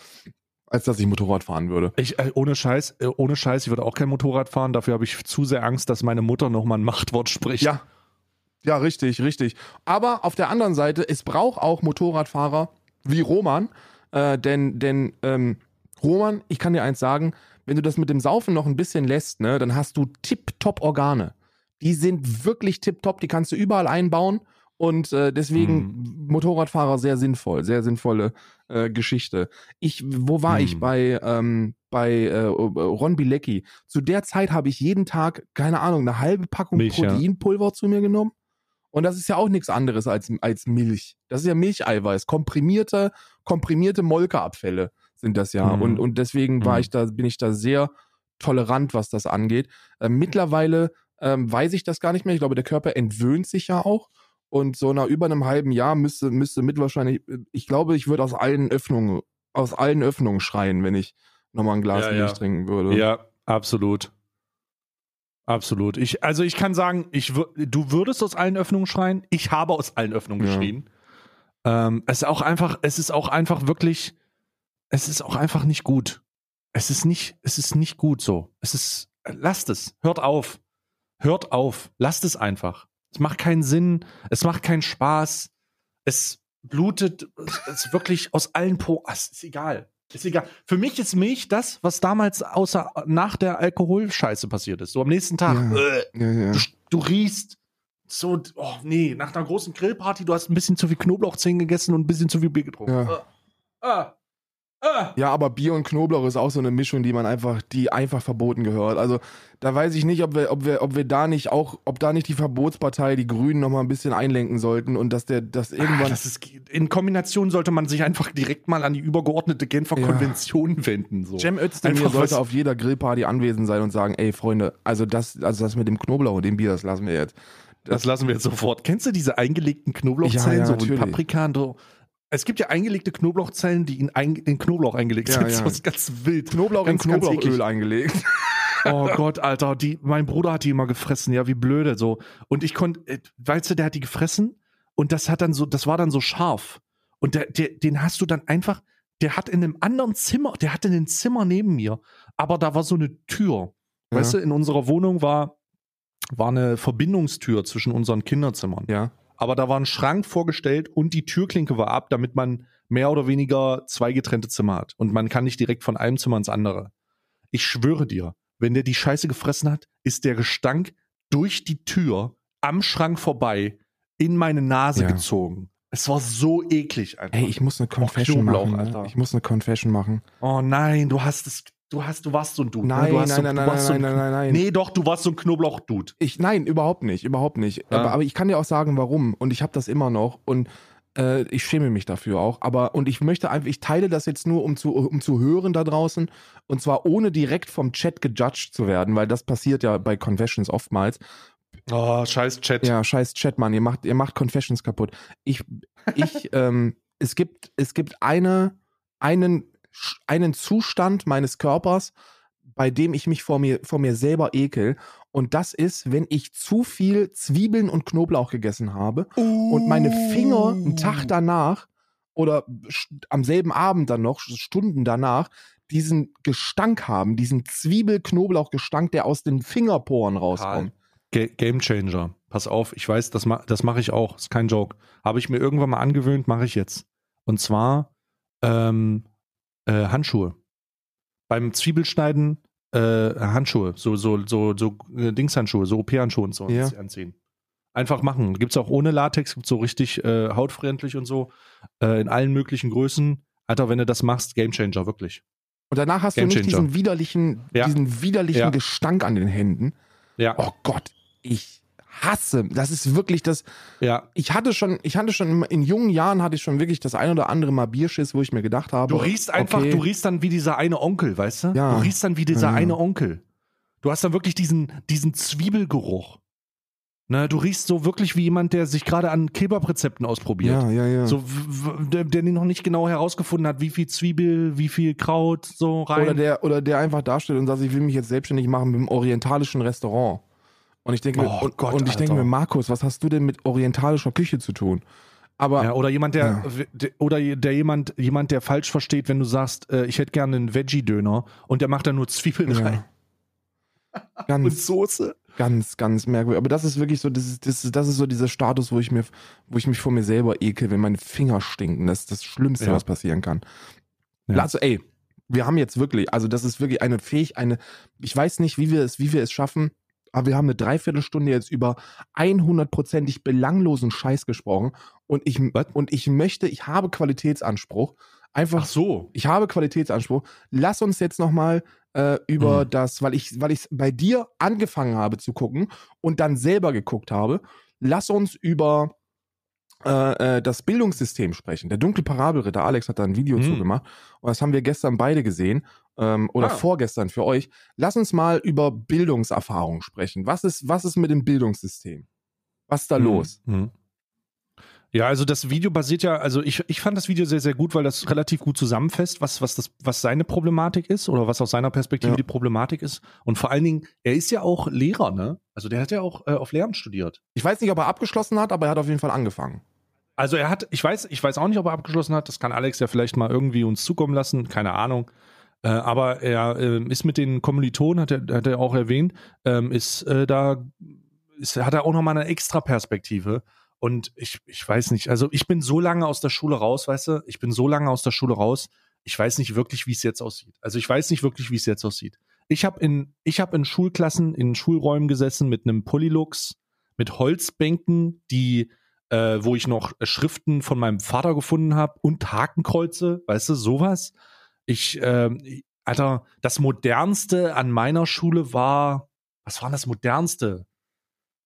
als dass ich Motorrad fahren würde. Ich, äh, ohne Scheiß, äh, ohne Scheiß, ich würde auch kein Motorrad fahren. Dafür habe ich zu sehr Angst, dass meine Mutter nochmal ein Machtwort spricht. Ja. Ja, richtig, richtig. Aber auf der anderen Seite, es braucht auch Motorradfahrer wie Roman, äh, denn, denn ähm, Roman, ich kann dir eins sagen, wenn du das mit dem Saufen noch ein bisschen lässt, ne, dann hast du tipptopp Organe. Die sind wirklich tipptopp, die kannst du überall einbauen und äh, deswegen Motorradfahrer sehr sinnvoll, sehr sinnvolle äh, Geschichte. Ich, wo war ich Hm. bei ähm, bei äh, Ron Bilecki? Zu der Zeit habe ich jeden Tag keine Ahnung eine halbe Packung Milch, ja. Proteinpulver zu mir genommen. Und das ist ja auch nichts anderes als, als Milch. Das ist ja Milcheiweiß. Komprimierte, komprimierte Molkeabfälle sind das ja. Mhm. Und, und deswegen war Mhm. ich da, bin ich da sehr tolerant, was das angeht. Ähm, mittlerweile ähm, weiß ich das gar nicht mehr. Ich glaube, der Körper entwöhnt sich ja auch. Und so nach über einem halben Jahr müsste, müsste mit wahrscheinlich, ich glaube, ich würde aus allen Öffnungen, aus allen Öffnungen schreien, wenn ich nochmal ein Glas Ja, Milch ja. trinken würde. Ja, absolut. Absolut. Ich, also ich kann sagen, ich, du würdest aus allen Öffnungen schreien. Ich habe aus allen Öffnungen Ja. geschrien. Ähm, es ist auch einfach, es ist auch einfach wirklich, es ist auch einfach nicht gut. Es ist nicht, es ist nicht gut so. Es ist, lasst es. Hört auf. Hört auf. Lasst es einfach. Es macht keinen Sinn. Es macht keinen Spaß. Es blutet, es ist wirklich aus allen Po. Es ist egal. Ist egal. Für mich ist Milch das, was damals außer nach der Alkoholscheiße passiert ist. So am nächsten Tag. Ja. Äh, Ja, ja. du, du riechst, so, oh nee, nach einer großen Grillparty, du hast ein bisschen zu viel Knoblauchzehen gegessen und ein bisschen zu viel Bier getrunken. Ja. Ah, ah, ah. Ja, aber Bier und Knoblauch ist auch so eine Mischung, die man einfach, die einfach verboten gehört. Also da weiß ich nicht, ob wir, ob wir, ob wir da nicht auch, ob da nicht die Verbotspartei, die Grünen noch mal ein bisschen einlenken sollten und dass der, dass Ah, irgendwann. das ist, in Kombination sollte man sich einfach direkt mal an die übergeordnete Genfer Ja. Konvention wenden. So. Cem Özdemir sollte auf jeder Grillparty anwesend sein und sagen, ey Freunde, also das, also das mit dem Knoblauch und dem Bier, das lassen wir jetzt. Das lassen wir jetzt sofort. Kennst du diese eingelegten Knoblauchzellen, Ja, ja, so mit. Paprika und so? Es gibt ja eingelegte Knoblauchzellen, die in, ein, in Knoblauch eingelegt Ja, sind. ja. Das ist ganz wild. Knoblauch ganz, in Knoblauchöl eingelegt. Oh Gott, Alter, die, mein Bruder hat die immer gefressen, ja, wie blöde so. Und ich konnte, äh, weißt du, der hat die gefressen und das hat dann so, das war dann so scharf. Und der, der, den hast du dann einfach, der hat in einem anderen Zimmer, der hatte ein Zimmer neben mir, aber da war so eine Tür. Ja. Weißt du, in unserer Wohnung war, war eine Verbindungstür zwischen unseren Kinderzimmern. Ja. Aber da war ein Schrank vorgestellt und die Türklinke war ab, damit man mehr oder weniger zwei getrennte Zimmer hat. Und man kann nicht direkt von einem Zimmer ins andere. Ich schwöre dir, wenn der die Scheiße gefressen hat, ist der Gestank durch die Tür am Schrank vorbei in meine Nase Ja. gezogen. Es war so eklig, Alter. Ey, ich muss eine Confession machen. Ne? Alter. Ich muss eine Confession machen. oh nein, du hast es, du hast, du warst so ein Dude. ne? Nein, du hast nein, so, nein, nein, so nein, ein, nein, nein, nein. Nee, doch, du warst so ein Knoblauch-Dude. Ich, nein, überhaupt nicht, überhaupt nicht. Ja. Aber, aber ich kann dir auch sagen, warum. Und ich habe das immer noch. Und äh, ich schäme mich dafür auch. Aber und ich möchte einfach, ich teile das jetzt nur, um zu, um zu hören da draußen. Und zwar ohne direkt vom Chat gejudged zu werden, weil das passiert ja bei Confessions oftmals. Oh, scheiß Chat. Ja, scheiß Chat, Mann, ihr macht, ihr macht Confessions kaputt. Ich, ich, ähm, es gibt, es gibt eine, einen, einen Zustand meines Körpers, bei dem ich mich vor mir, vor mir selber ekel. Und das ist, wenn ich zu viel Zwiebeln und Knoblauch gegessen habe und meine Finger einen Tag danach oder am selben Abend dann noch, Stunden danach, diesen Gestank haben, diesen Zwiebel-Knoblauch-Gestank, der aus den Fingerporen rauskommt. Ga Game Changer. Pass auf, ich weiß, das, ma das mache ich auch. Ist kein Joke. Habe ich mir irgendwann mal angewöhnt, mache ich jetzt. Und zwar ähm, äh, Handschuhe. Beim Zwiebelschneiden äh, Handschuhe, so so so so äh, Dingshandschuhe, so OP-Handschuhe und so Ja. anziehen. Einfach machen. Gibt's auch ohne Latex, gibt's so richtig äh, hautfreundlich und so äh, in allen möglichen Größen. Alter, wenn du das machst, Game Changer wirklich. Und danach hast Game du nicht Changer. diesen widerlichen, Ja. diesen widerlichen Ja. Gestank an den Händen. Ja, Oh Gott, ich hasse. Das ist wirklich das. ja. Ich hatte schon, ich hatte schon in, jungen Jahren hatte ich schon wirklich das ein oder andere Mal Bierschiss, wo ich mir gedacht habe. Du riechst einfach, okay, du riechst dann wie dieser eine Onkel, weißt du? Ja. Du riechst dann wie dieser Ja, eine Onkel. Du hast dann wirklich diesen, diesen Zwiebelgeruch. Ne, du riechst so wirklich wie jemand, der sich gerade an Kebab-Rezepten ausprobiert. Ja, ja, ja. So, der, der noch nicht genau herausgefunden hat, wie viel Zwiebel, wie viel Kraut so rein. oder der, oder der einfach dasteht und sagt, ich will mich jetzt selbstständig machen mit einem orientalischen Restaurant. Und ich denke, mir- Oh und, Gott, und ich denke mir. Markus, was hast du denn mit orientalischer Küche zu tun? Aber ja, oder jemand, der, Ja. der oder der jemand, jemand, der falsch versteht, wenn du sagst, äh, ich hätte gerne einen Veggie-Döner und der macht da nur Zwiebeln Ja. rein und ganz, Soße. ganz, ganz merkwürdig. Aber das ist wirklich so, das ist, das ist, das ist so dieser Status, wo ich mir, wo ich mich vor mir selber ekel, wenn meine Finger stinken. Das ist das Schlimmste, Ja. was passieren kann. Ja. Also, ey, wir haben jetzt wirklich, also das ist wirklich eine fähig, eine, ich weiß nicht, wie wir es, wie wir es schaffen, aber wir haben eine Dreiviertelstunde jetzt über 100%ig belanglosen Scheiß gesprochen und ich, Was? und ich möchte, ich habe Qualitätsanspruch. Einfach Ach so. ich habe Qualitätsanspruch. Lass uns jetzt noch mal äh, über Mhm. das, weil ich, weil ich bei dir angefangen habe zu gucken und dann selber geguckt habe. Lass uns über äh, äh, das Bildungssystem sprechen. Der dunkle Parabelritter, Alex hat da ein Video Mhm. zugemacht und das haben wir gestern beide gesehen ähm, oder Ah. vorgestern für euch. Lass uns mal über Bildungserfahrung sprechen. Was ist, was ist mit dem Bildungssystem? Was ist da Mhm. los? Mhm. Ja, also das Video basiert ja, also ich, ich fand das Video sehr, sehr gut, weil das relativ gut zusammenfasst, was, was, das, was seine Problematik ist oder was aus seiner Perspektive Ja. die Problematik ist. Und vor allen Dingen, er ist ja auch Lehrer, ne? Also der hat ja auch äh, auf Lehramt studiert. Ich weiß nicht, ob er abgeschlossen hat, aber er hat auf jeden Fall angefangen. Also er hat, ich weiß, ich weiß auch nicht, ob er abgeschlossen hat. Das kann Alex ja vielleicht mal irgendwie uns zukommen lassen, keine Ahnung. Äh, aber er ähm, ist mit den Kommilitonen, hat er, hat er auch erwähnt, ähm, ist äh, da, ist, hat er auch nochmal eine extra Perspektive. Und ich, ich weiß nicht, also ich bin so lange aus der Schule raus, weißt du, ich bin so lange aus der Schule raus, ich weiß nicht wirklich, wie es jetzt aussieht. Also ich weiß nicht wirklich, wie es jetzt aussieht. Ich habe in, ich habe in Schulklassen, in Schulräumen gesessen mit einem Polylux, mit Holzbänken, die, äh, wo ich noch Schriften von meinem Vater gefunden habe und Hakenkreuze, weißt du, sowas. Ich, äh, Alter, das modernste an meiner Schule war, was war das modernste?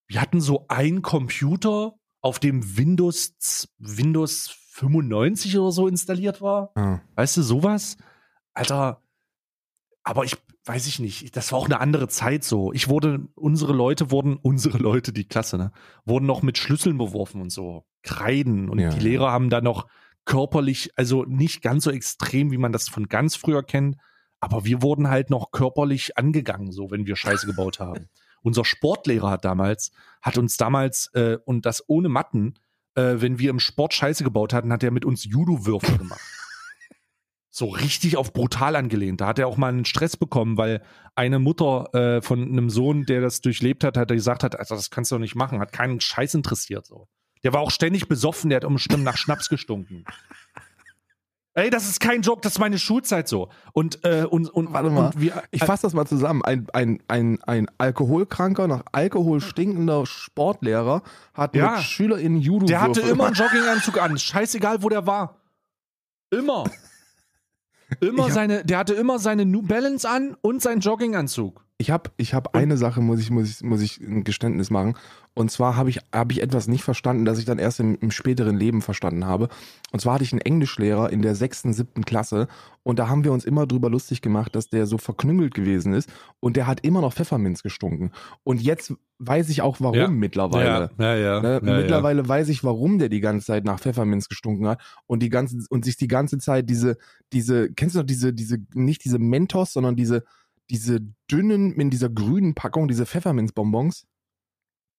Wir hatten so einen Computer, auf dem Windows, Windows 95 oder so installiert war. Ah. Weißt du, sowas? Alter, aber ich weiß ich nicht, das war auch eine andere Zeit so. Ich wurde, unsere Leute wurden, unsere Leute, die Klasse, ne, wurden noch mit Schlüsseln beworfen und so, Kreiden und Ja. die Lehrer haben da noch körperlich, also nicht ganz so extrem, wie man das von ganz früher kennt, aber wir wurden halt noch körperlich angegangen, so wenn wir Scheiße gebaut haben. Unser Sportlehrer hat damals, hat uns damals, äh, und das ohne Matten, äh, wenn wir im Sport Scheiße gebaut hatten, hat er mit uns Judo-Würfe gemacht. So richtig auf brutal angelehnt. Da hat er auch mal einen Stress bekommen, weil eine Mutter äh, von einem Sohn, der das durchlebt hat, hat er gesagt hat, also das kannst du doch nicht machen, hat keinen Scheiß interessiert so. Der war auch ständig besoffen, der hat umstimmt nach Schnaps gestunken. Ey, das ist kein Joke, das ist meine Schulzeit so. Und äh, und und Warte mal, und wir, Ich fasse das mal zusammen. Ein, ein, ein, ein alkoholkranker, nach Alkohol stinkender Sportlehrer hat Ja. mit SchülerInnen judo Der hatte immer einen Jogginganzug an. Scheißegal, wo der war. Immer. Immer hab- seine, der hatte immer seine New Balance an und seinen Jogginganzug. Ich habe ich hab eine Sache, muss ich, muss, ich, muss ich ein Geständnis machen. Und zwar habe ich, hab ich etwas nicht verstanden, das ich dann erst im, im späteren Leben verstanden habe. Und zwar hatte ich einen Englischlehrer in der sechsten, siebten Klasse. Und da haben wir uns immer drüber lustig gemacht, dass der so verknüngelt gewesen ist. Und der hat immer noch Pfefferminz gestunken. Und jetzt weiß ich auch, warum Ja. mittlerweile. ja, ja. Ne? Mittlerweile weiß ich, warum der die ganze Zeit nach Pfefferminz gestunken hat und die ganze und sich die ganze Zeit diese diese kennst du noch diese diese nicht diese Mentos, sondern diese diese dünnen in dieser grünen Packung diese Pfefferminzbonbons.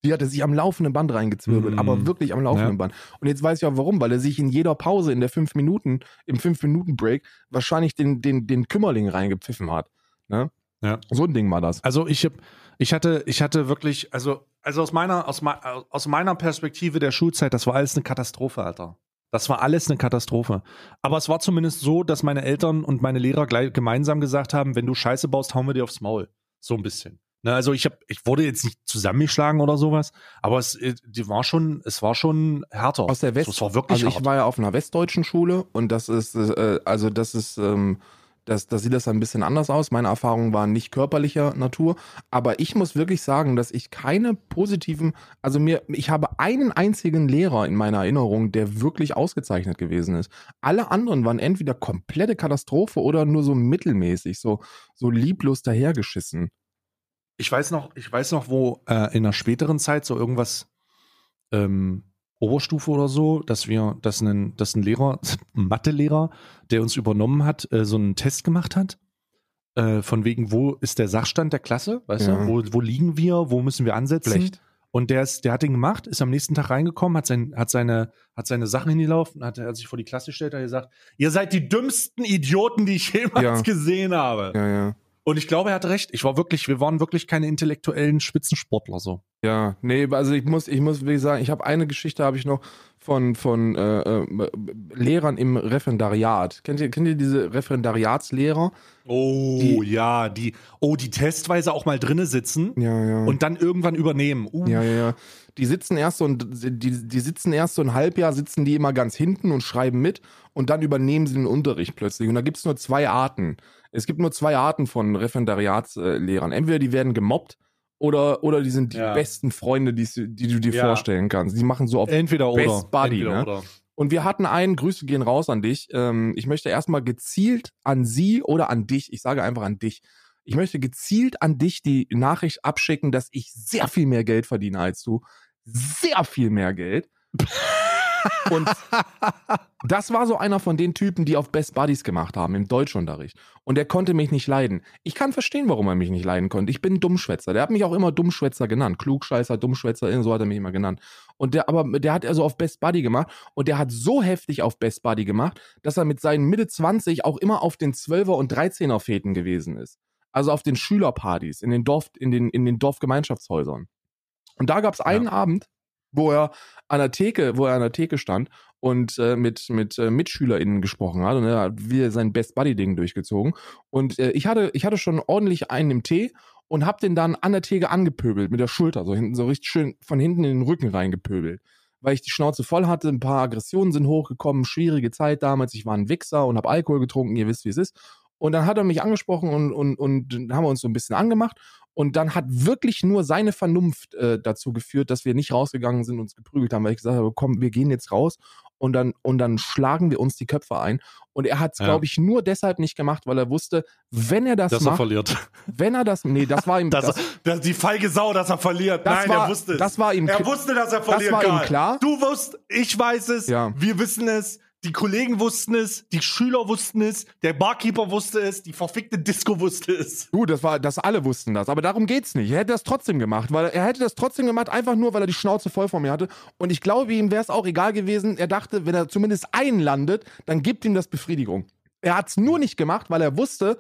Die hat er sich am laufenden Band reingezwirbelt, Mm. aber wirklich am laufenden Ja. Band. Und jetzt weiß ich auch warum, weil er sich in jeder Pause in der fünf Minuten im fünf Minuten Break wahrscheinlich den den den Kümmerling reingepfiffen hat. Ne? Ja. So ein Ding war das. Also ich hab, ich hatte, ich hatte wirklich, also, also aus meiner, aus, aus meiner Perspektive der Schulzeit, das war alles eine Katastrophe, Alter. Das war alles eine Katastrophe. Aber es war zumindest so, dass meine Eltern und meine Lehrer gleich gemeinsam gesagt haben, wenn du Scheiße baust, hauen wir dir aufs Maul. So ein bisschen. Ne, also ich habe, ich wurde jetzt nicht zusammengeschlagen oder sowas, aber es, äh, die war schon, es war schon härter. Aus der West. So, es war wirklich also ich hart. war ja auf einer westdeutschen Schule und das ist, äh, also das ist, ähm, das, da sieht das ein bisschen anders aus. Meine Erfahrungen waren nicht körperlicher Natur, aber ich muss wirklich sagen, dass ich keine positiven, also mir, ich habe einen einzigen Lehrer in meiner Erinnerung, der wirklich ausgezeichnet gewesen ist. Alle anderen waren entweder komplette Katastrophe oder nur so mittelmäßig, so, so lieblos dahergeschissen. Ich weiß noch, ich weiß noch, wo äh, in einer späteren Zeit so irgendwas ähm, Oberstufe oder so, dass wir, dass ein, dass ein Lehrer, ein Mathelehrer, der uns übernommen hat, äh, so einen Test gemacht hat. Äh, von wegen, wo ist der Sachstand der Klasse? Weißt Ja. du, wo, wo liegen wir, wo müssen wir ansetzen? Schlecht. Und der ist, der hat den gemacht, ist am nächsten Tag reingekommen, hat, sein, hat, seine, hat seine Sachen hingelaufen, hat, hat sich vor die Klasse gestellt, hat gesagt, ihr seid die dümmsten Idioten, die ich jemals Ja. gesehen habe. Ja, ja. Und ich glaube, er hatte recht. Ich war wirklich, wir waren wirklich keine intellektuellen Spitzensportler so. Ja, nee, also ich muss, ich muss wirklich sagen, ich habe eine Geschichte habe ich noch von von äh, äh, Lehrern im Referendariat. Kennt ihr, kennt ihr diese Referendariatslehrer? Oh, Die- ja, die, oh, die testweise auch mal drinne sitzen Ja, ja. und dann irgendwann übernehmen. Uh, ja, ja, ja. Die sitzen erst so und die, die sitzen erst so ein Halbjahr, sitzen die immer ganz hinten und schreiben mit und dann übernehmen sie den Unterricht plötzlich. Und da gibt es nur zwei Arten. Es gibt nur zwei Arten von Referendariatslehrern. Entweder die werden gemobbt oder, oder die sind die Ja. besten Freunde, die, die du dir Ja. vorstellen kannst. Die machen so auf Entweder oder. Best Buddy, Entweder ne? oder. Und wir hatten einen, Grüße gehen raus an dich. Ähm, ich möchte erstmal gezielt an sie oder an dich, ich sage einfach an dich. Ich möchte gezielt an dich die Nachricht abschicken, dass ich sehr viel mehr Geld verdiene als du. Sehr viel mehr Geld. Und das war so einer von den Typen, die auf Best Buddies gemacht haben im Deutschunterricht. Und er konnte mich nicht leiden. Ich kann verstehen, warum er mich nicht leiden konnte. Ich bin Dummschwätzer. Der hat mich auch immer Dummschwätzer genannt. Klugscheißer, Dummschwätzer, so hat er mich immer genannt. Und der, aber der hat also auf Best Buddy gemacht und der hat so heftig auf Best Buddy gemacht, dass er mit seinen Mitte 20 auch immer auf den 12er und 13er Fäden gewesen ist. Also auf den Schülerpartys, in den Dorf, in den, in den Dorfgemeinschaftshäusern. Und da gab es einen Abend, wo er an der Theke, wo er an der Theke stand und äh, mit mit äh, MitschülerInnen gesprochen hat und er hat wieder sein Best Buddy Ding durchgezogen und äh, ich hatte ich hatte schon ordentlich einen im Tee und hab den dann an der Theke angepöbelt mit der Schulter, so hinten, so richtig schön von hinten in den Rücken reingepöbelt. Weil ich die Schnauze voll hatte, ein paar Aggressionen sind hochgekommen, schwierige Zeit damals, ich war ein Wichser und hab Alkohol getrunken, ihr wisst, wie es ist. Und dann hat er mich angesprochen und, und, und haben wir uns so ein bisschen angemacht. Und dann hat wirklich nur seine Vernunft äh, dazu geführt, dass wir nicht rausgegangen sind und uns geprügelt haben, weil ich gesagt habe, komm, wir gehen jetzt raus und dann, und dann schlagen wir uns die Köpfe ein. Und er hat es, Ja. glaube ich, nur deshalb nicht gemacht, weil er wusste, wenn er das Dass er macht, verliert. wenn er das, nee, das war ihm, Das, das, das, die feige Sau, dass er verliert. Das Nein, war- er wusste es. das war ihm er wusste, dass er verliert. war ihm Karl. klar. Du wusst, ich weiß es. Ja. Wir wissen es. Die Kollegen wussten es. Die Schüler wussten es. Der Barkeeper wusste es. Die verfickte Disco wusste es. Du, das war, das alle wussten das, aber darum geht's nicht. Er hätte das trotzdem gemacht, weil er hätte das trotzdem gemacht, einfach nur, weil er die Schnauze voll von mir hatte. Und ich glaube, ihm wäre es auch egal gewesen. Er dachte, wenn er zumindest einen landet, dann gibt ihm das Befriedigung. Er hat's nur nicht gemacht, weil er wusste,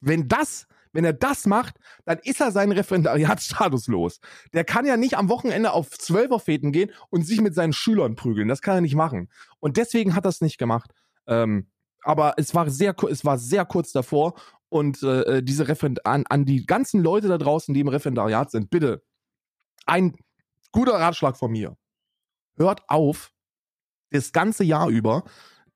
wenn das, wenn er das macht, dann ist er seinen Referendariatsstatus los. Der kann ja nicht am Wochenende auf Zwölferfeten gehen und sich mit seinen Schülern prügeln. Das kann er nicht machen. Und deswegen hat er es nicht gemacht. Ähm, aber es war sehr, es war sehr kurz davor und äh, diese Referend an, an die ganzen Leute da draußen, die im Referendariat sind, bitte ein guter Ratschlag von mir. Hört auf, das ganze Jahr über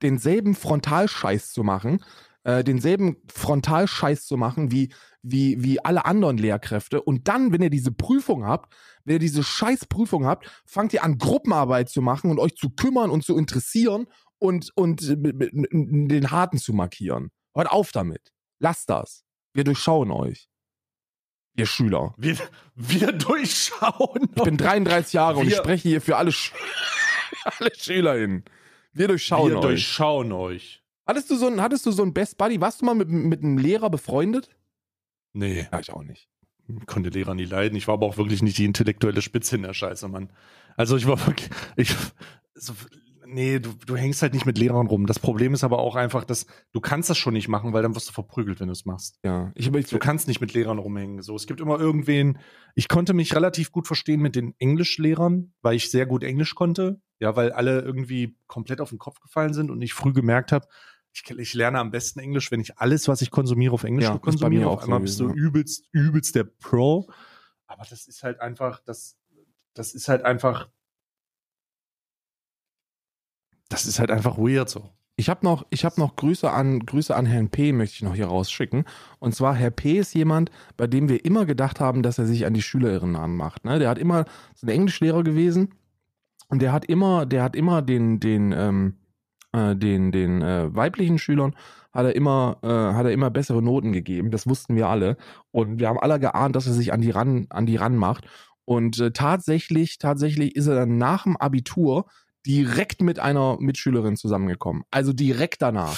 denselben Frontalscheiß zu machen, äh, denselben Frontalscheiß zu machen wie, wie, wie alle anderen Lehrkräfte. Und dann, wenn ihr diese Prüfung habt, wenn ihr diese Scheißprüfung habt, fangt ihr an, Gruppenarbeit zu machen und euch zu kümmern und zu interessieren und, und den Harten zu markieren. Hört auf damit. Lasst das. Wir durchschauen euch. Ihr Schüler. Wir, wir durchschauen. Ich bin 33 Jahre und ich Wir- spreche hier für alle, Sch alle SchülerInnen. Wir durchschauen wir euch. durchschauen euch. Hattest du so ein, hattest du so ein Best Buddy? Warst du mal mit, mit einem Lehrer befreundet? Nee, Ja, ich auch nicht. konnte Lehrer nie leiden. Ich war aber auch wirklich nicht die intellektuelle Spitze in der Scheiße, Mann. Also ich war wirklich, ich, so, nee, du, du hängst halt nicht mit Lehrern rum. Das Problem ist aber auch einfach, dass du kannst das schon nicht machen, weil dann wirst du verprügelt, wenn du es machst. Ja, ich, ich, Du kannst nicht mit Lehrern rumhängen. So, es gibt immer irgendwen. Ich konnte mich relativ gut verstehen mit den Englischlehrern, weil ich sehr gut Englisch konnte. Ja, weil alle irgendwie komplett auf den Kopf gefallen sind und ich früh gemerkt habe, ich, ich lerne am besten Englisch, wenn ich alles, was ich konsumiere, auf Englisch Ja, konsumiere. Auf einmal bist du übelst, übelst der Pro. Aber das ist halt einfach, das, das ist halt einfach, das ist halt einfach weird so. Ich habe noch, ich hab noch Grüße an, Grüße an Herrn P. möchte ich noch hier rausschicken. Und zwar, Herr P. ist jemand, bei dem wir immer gedacht haben, dass er sich an die Schülerinnen anmacht. Ne? Der hat immer, ist ein Englischlehrer gewesen und der hat immer, der hat immer den, den, ähm, äh, den, den äh, weiblichen Schülern hat er immer, äh, hat er immer bessere Noten gegeben. Das wussten wir alle. Und wir haben alle geahnt, dass er sich an die ran, an die ran macht. Und äh, tatsächlich, tatsächlich ist er dann nach dem Abitur direkt mit einer Mitschülerin zusammengekommen. Also direkt danach.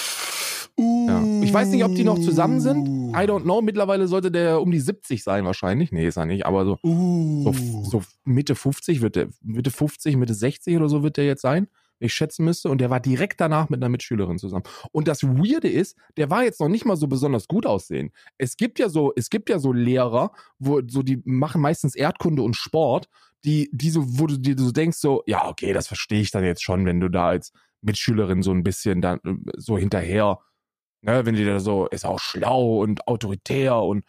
Ja. Ich weiß nicht, ob die noch zusammen sind. I don't know. Mittlerweile sollte der um die 70 sein wahrscheinlich. Nee, ist er nicht, aber so, so, so Mitte 50 wird der, Mitte 50, Mitte 60 oder so wird der jetzt sein, wenn ich schätzen müsste. Und der war direkt danach mit einer Mitschülerin zusammen. Und das Weirde ist, der war jetzt noch nicht mal so besonders gut aussehen. Es gibt ja so, es gibt ja so Lehrer, wo so die machen meistens Erdkunde und Sport, die, die so, wo du dir so denkst, so, ja, okay, das verstehe ich dann jetzt schon, wenn du da als Mitschülerin so ein bisschen dann äh, so hinterher, ne, wenn die da so, ist auch schlau und autoritär und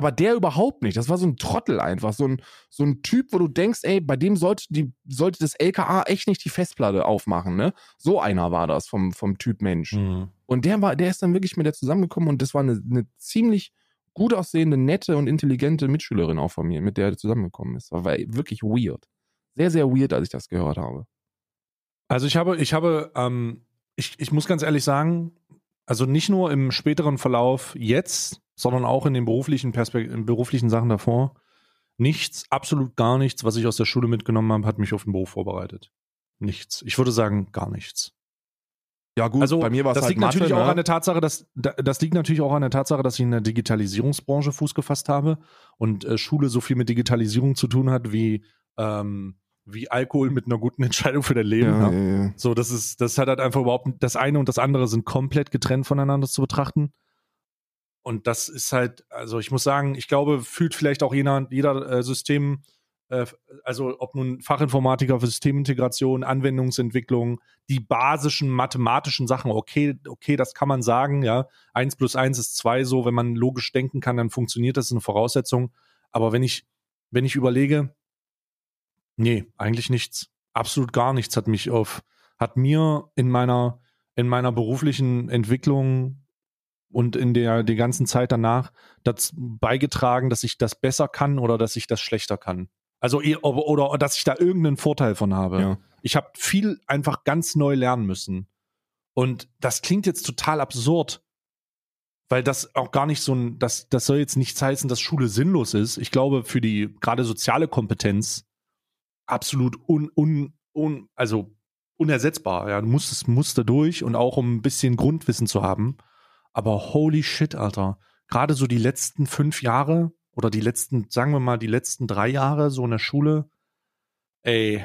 aber der überhaupt nicht. Das war so ein Trottel einfach. So ein, so ein Typ, wo du denkst, ey, bei dem sollte, die, sollte das LKA echt nicht die Festplatte aufmachen, ne? So einer war das vom, vom Typ Mensch. Mhm. Und der war, der ist dann wirklich mit der zusammengekommen und das war eine, eine ziemlich gut aussehende, nette und intelligente Mitschülerin auch von mir, mit der er zusammengekommen ist. War wirklich weird. Sehr, sehr weird, als ich das gehört habe. Also ich habe, ich habe, ähm, ich, ich muss ganz ehrlich sagen, also nicht nur im späteren Verlauf jetzt, sondern auch in den beruflichen Perspekt in beruflichen Sachen davor, nichts, absolut gar nichts, was ich aus der Schule mitgenommen habe, hat mich auf den Beruf vorbereitet. Nichts. Ich würde sagen, gar nichts. Ja, gut, also bei mir war es das halt liegt Mathe, natürlich auch ne? an der Tatsache, dass da- das liegt natürlich auch an der Tatsache, dass ich in der Digitalisierungsbranche Fuß gefasst habe und äh, Schule so viel mit Digitalisierung zu tun hat wie ähm, wie Alkohol mit einer guten Entscheidung für dein Leben. ja, ne? ja, ja. So, das ist, das hat halt einfach überhaupt, das eine und das andere sind komplett getrennt voneinander zu betrachten. Und das ist halt, also ich muss sagen, ich glaube, fühlt vielleicht auch jeder, jeder äh, System, äh, also ob nun Fachinformatiker für Systemintegration, Anwendungsentwicklung, die basischen mathematischen Sachen, okay, okay, das kann man sagen, ja. Eins plus eins ist zwei, so, wenn man logisch denken kann, dann funktioniert das, ist eine Voraussetzung. Aber wenn ich, wenn ich überlege, nee, eigentlich nichts. Absolut gar nichts hat mich auf, hat mir in meiner, in meiner beruflichen Entwicklung und in der die ganzen Zeit danach dazu beigetragen, dass ich das besser kann oder dass ich das schlechter kann. Also oder, oder dass ich da irgendeinen Vorteil von habe. Ja. Ich habe viel einfach ganz neu lernen müssen. Und das klingt jetzt total absurd, weil das auch gar nicht so ein, das, das soll jetzt nichts heißen, dass Schule sinnlos ist. Ich glaube, für die gerade soziale Kompetenz absolut un, un, un also unersetzbar. Ja, du musst, musst da durch und auch um ein bisschen Grundwissen zu haben. Aber holy shit, Alter. Gerade so die letzten fünf Jahre oder die letzten, sagen wir mal, die letzten drei Jahre so in der Schule, ey,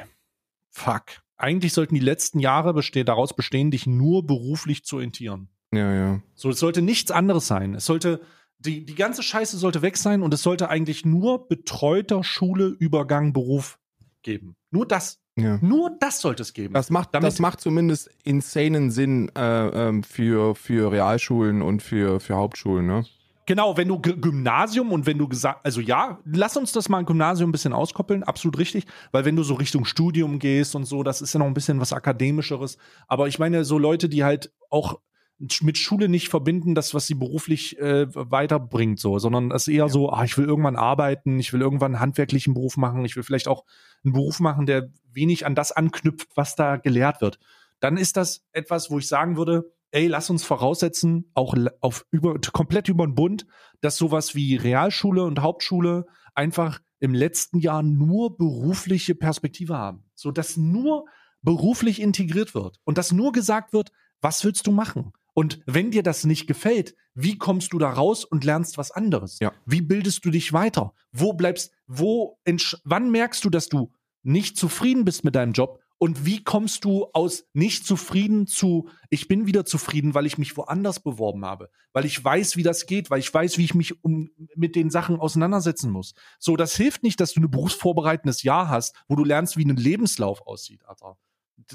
fuck. Eigentlich sollten die letzten Jahre beste daraus bestehen, dich nur beruflich zu orientieren. Ja, ja. So, es sollte nichts anderes sein. Es sollte, die, die ganze Scheiße sollte weg sein und es sollte eigentlich nur betreuter Schule, Übergang, Beruf geben. Nur das. Ja. Nur das sollte es geben. Das macht, Damit- das macht zumindest insanen Sinn äh, ähm, für, für Realschulen und für, für Hauptschulen, ne? Genau, wenn du G Gymnasium und wenn du gesagt, also ja, lass uns das mal ein Gymnasium ein bisschen auskoppeln, absolut richtig, weil wenn du so Richtung Studium gehst und so, das ist ja noch ein bisschen was akademischeres, aber ich meine so Leute, die halt auch mit Schule nicht verbinden, das was sie beruflich äh, weiterbringt so, sondern es ist eher so, ah, ich will irgendwann arbeiten, ich will irgendwann einen handwerklichen Beruf machen, ich will vielleicht auch einen Beruf machen, der wenig an das anknüpft, was da gelehrt wird. Dann ist das etwas, wo ich sagen würde, ey, lass uns voraussetzen, auch auf über, komplett über den Bund, dass sowas wie Realschule und Hauptschule einfach im letzten Jahr nur berufliche Perspektive haben. So dass nur beruflich integriert wird und dass nur gesagt wird, was willst du machen? Und wenn dir das nicht gefällt, wie kommst du da raus und lernst was anderes? Ja. Wie bildest du dich weiter? Wo bleibst, wo, wann merkst du, dass du nicht zufrieden bist mit deinem Job? Und wie kommst du aus nicht zufrieden zu, ich bin wieder zufrieden, weil ich mich woanders beworben habe, weil ich weiß, wie das geht, weil ich weiß, wie ich mich um, mit den Sachen auseinandersetzen muss. So, das hilft nicht, dass du ein berufsvorbereitendes Jahr hast, wo du lernst, wie ein Lebenslauf aussieht, Alter.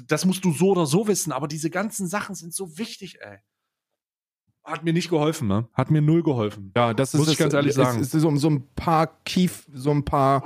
Das musst du so oder so wissen, aber diese ganzen Sachen sind so wichtig, ey. Hat mir nicht geholfen, ne? Hat mir null geholfen. Ja, das ist Muss ich ganz ehrlich sagen. Es ist so, so ein paar Key, so ein paar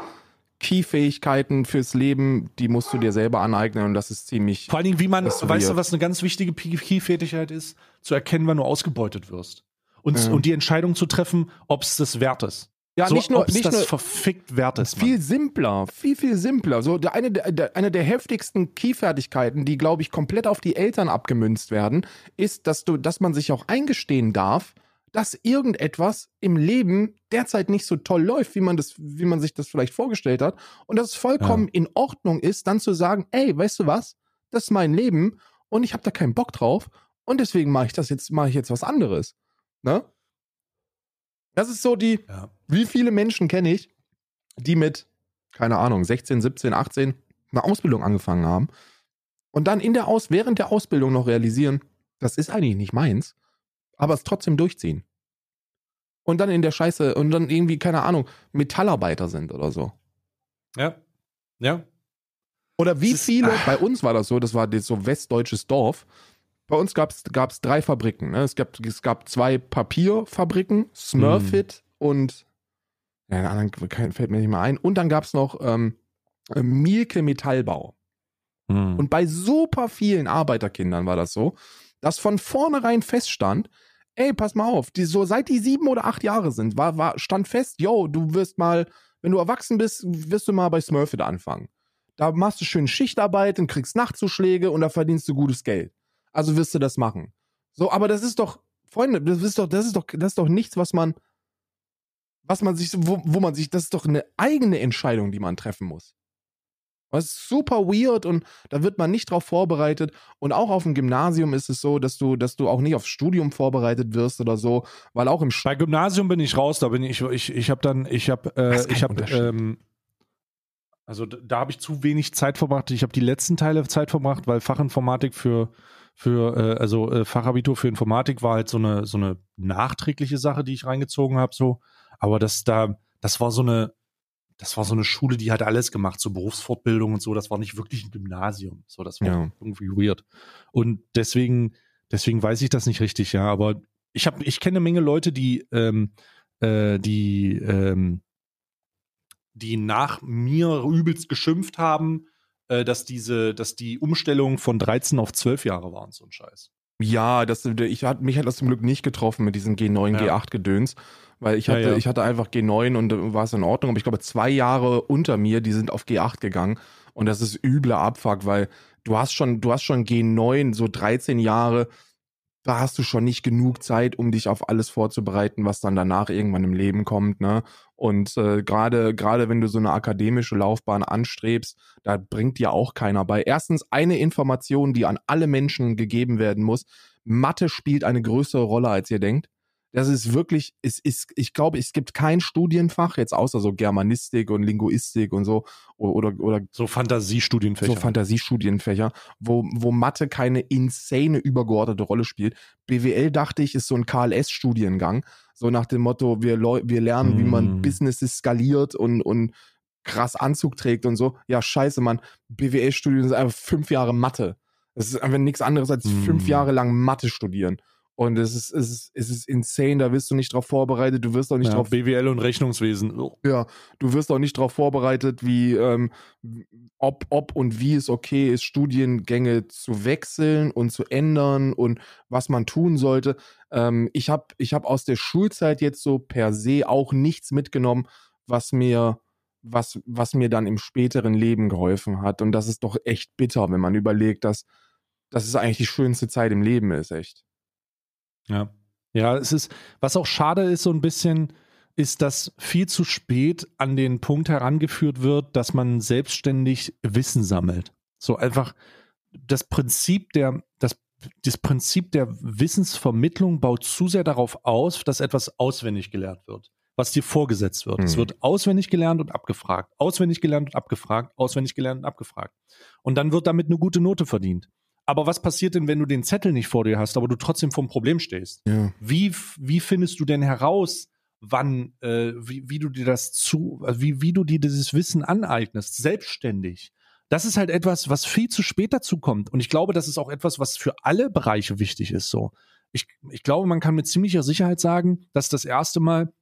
Key-Fähigkeiten fürs Leben, die musst du dir selber aneignen und das ist ziemlich. Vor allen Dingen, wie man, weißt du, was eine ganz wichtige Key-Fertigkeit ist? Zu erkennen, wann du ausgebeutet wirst. Und, Ja. und die Entscheidung zu treffen, ob es das wert ist. Ja, so, nicht nur, nicht das nur verfickt wert ist. viel simpler, viel, viel simpler. So der, eine, der, eine der heftigsten Key-Fertigkeiten, die, glaube ich, komplett auf die Eltern abgemünzt werden, ist, dass du, dass man sich auch eingestehen darf, dass irgendetwas im Leben derzeit nicht so toll läuft, wie man das, wie man sich das vielleicht vorgestellt hat. Und dass es vollkommen in Ordnung ist, dann zu sagen, ey, weißt du was? Das ist mein Leben und ich habe da keinen Bock drauf und deswegen mache ich das jetzt, mache ich jetzt was anderes. Ne? Das ist so die, Ja. wie viele Menschen kenne ich, die mit, keine Ahnung, 16, 17, 18 eine Ausbildung angefangen haben und dann in der Aus, während der Ausbildung noch realisieren, das ist eigentlich nicht meins, aber es trotzdem durchziehen. Und dann in der Scheiße und dann irgendwie, keine Ahnung, Metallarbeiter sind oder so. Ja. Ja. Oder wie viele, bei uns war das so, das war das so westdeutsches Dorf. Bei uns gab es drei Fabriken. Ne? Es, gab, es gab zwei Papierfabriken, Smurfit und ja, den anderen fällt mir nicht mehr ein. Und dann gab es noch ähm, äh, Mielke Metallbau. Hm. Und bei super vielen Arbeiterkindern war das so, dass von vornherein feststand, ey, pass mal auf, die, so seit die sieben oder acht Jahre sind, war, war, stand fest, yo, du wirst mal, wenn du erwachsen bist, wirst du mal bei Smurfit anfangen. Da machst du schön Schichtarbeit und kriegst Nachtzuschläge und da verdienst du gutes Geld. Also wirst du das machen. So, aber das ist doch, Freunde, das ist doch, das ist doch, das ist doch nichts, was man, was man sich, wo, wo man sich, das ist doch eine eigene Entscheidung, die man treffen muss. Das ist super weird und da wird man nicht drauf vorbereitet. Und auch auf dem Gymnasium ist es so, dass du, dass du auch nicht aufs Studium vorbereitet wirst oder so, weil auch im Sch Bei Gymnasium bin ich raus, da bin ich, ich, ich habe dann, ich habe, äh, ich habe, ähm, also da habe ich zu wenig Zeit verbracht. Ich habe die letzten Teile Zeit verbracht, weil Fachinformatik für, für, äh, also äh, Fachabitur für Informatik war halt so eine, so eine nachträgliche Sache, die ich reingezogen habe, so. Aber das da, das war so eine, das war so eine Schule, die hat alles gemacht, so Berufsfortbildung und so. Das war nicht wirklich ein Gymnasium. So, das war Ja. irgendwie weird. Und deswegen, deswegen weiß ich das nicht richtig, ja. Aber ich habe, ich kenne eine Menge Leute, die, ähm, äh, die, ähm, die nach mir übelst geschimpft haben, äh, dass diese, dass die Umstellung von 13 auf 12 Jahre waren, so ein Scheiß. Ja, das, ich hat, mich hat das zum Glück nicht getroffen mit diesem G9, Ja. G8-Gedöns, weil ich Ja, hatte, ja. ich hatte einfach G9 und da war es in Ordnung, aber ich glaube, zwei Jahre unter mir, die sind auf G8 gegangen und das ist übler Abfuck, weil du hast schon, du hast schon G9, so 13 Jahre, da hast du schon nicht genug Zeit, um dich auf alles vorzubereiten, was dann danach irgendwann im Leben kommt, ne? Und äh, gerade gerade wenn du so eine akademische Laufbahn anstrebst, da bringt dir auch keiner bei. Erstens eine Information, die an alle Menschen gegeben werden muss: Mathe spielt eine größere Rolle, als ihr denkt. Das ist wirklich, es ist, ich glaube, es gibt kein Studienfach, jetzt außer so Germanistik und Linguistik und so, oder, oder So Fantasiestudienfächer. so Fantasiestudienfächer, wo, wo Mathe keine insane übergeordnete Rolle spielt. BWL dachte ich, ist so ein KLS-Studiengang, so nach dem Motto, wir, wir lernen, wie man Mm. Businesses skaliert und, und krass Anzug trägt und so. Ja, scheiße, Mann. BWL-Studium ist einfach fünf Jahre Mathe. Das ist einfach nichts anderes als fünf Mm. Jahre lang Mathe studieren. Und es ist, es ist, es ist insane, da wirst du nicht drauf vorbereitet, du wirst auch nicht ja, drauf BWL und Rechnungswesen. Oh. ja, du wirst auch nicht darauf vorbereitet, wie ähm, ob, ob und wie es okay ist, Studiengänge zu wechseln und zu ändern und was man tun sollte. Ähm, ich habe ich hab aus der Schulzeit jetzt so per se auch nichts mitgenommen, was mir was, was mir dann im späteren Leben geholfen hat. Und das ist doch echt bitter, wenn man überlegt, dass, dass es eigentlich die schönste Zeit im Leben ist, echt. Ja. Ja, es ist, was auch schade ist, so ein bisschen, ist, dass viel zu spät an den Punkt herangeführt wird, dass man selbstständig Wissen sammelt. So einfach das Prinzip der, das, das Prinzip der Wissensvermittlung baut zu sehr darauf aus, dass etwas auswendig gelernt wird, was dir vorgesetzt wird. Es Mhm. wird auswendig gelernt und abgefragt, auswendig gelernt und abgefragt, auswendig gelernt und abgefragt. Und dann wird damit eine gute Note verdient. Aber was passiert denn, wenn du den Zettel nicht vor dir hast, aber du trotzdem vom Problem stehst? Ja. Wie, wie findest du denn heraus, wann, äh, wie, wie du dir das zu, also wie, wie du dir dieses Wissen aneignest, selbstständig? Das ist halt etwas, was viel zu spät dazu kommt. Und ich glaube, das ist auch etwas, was für alle Bereiche wichtig ist. So, ich, ich glaube, man kann mit ziemlicher Sicherheit sagen, dass das erste Mal,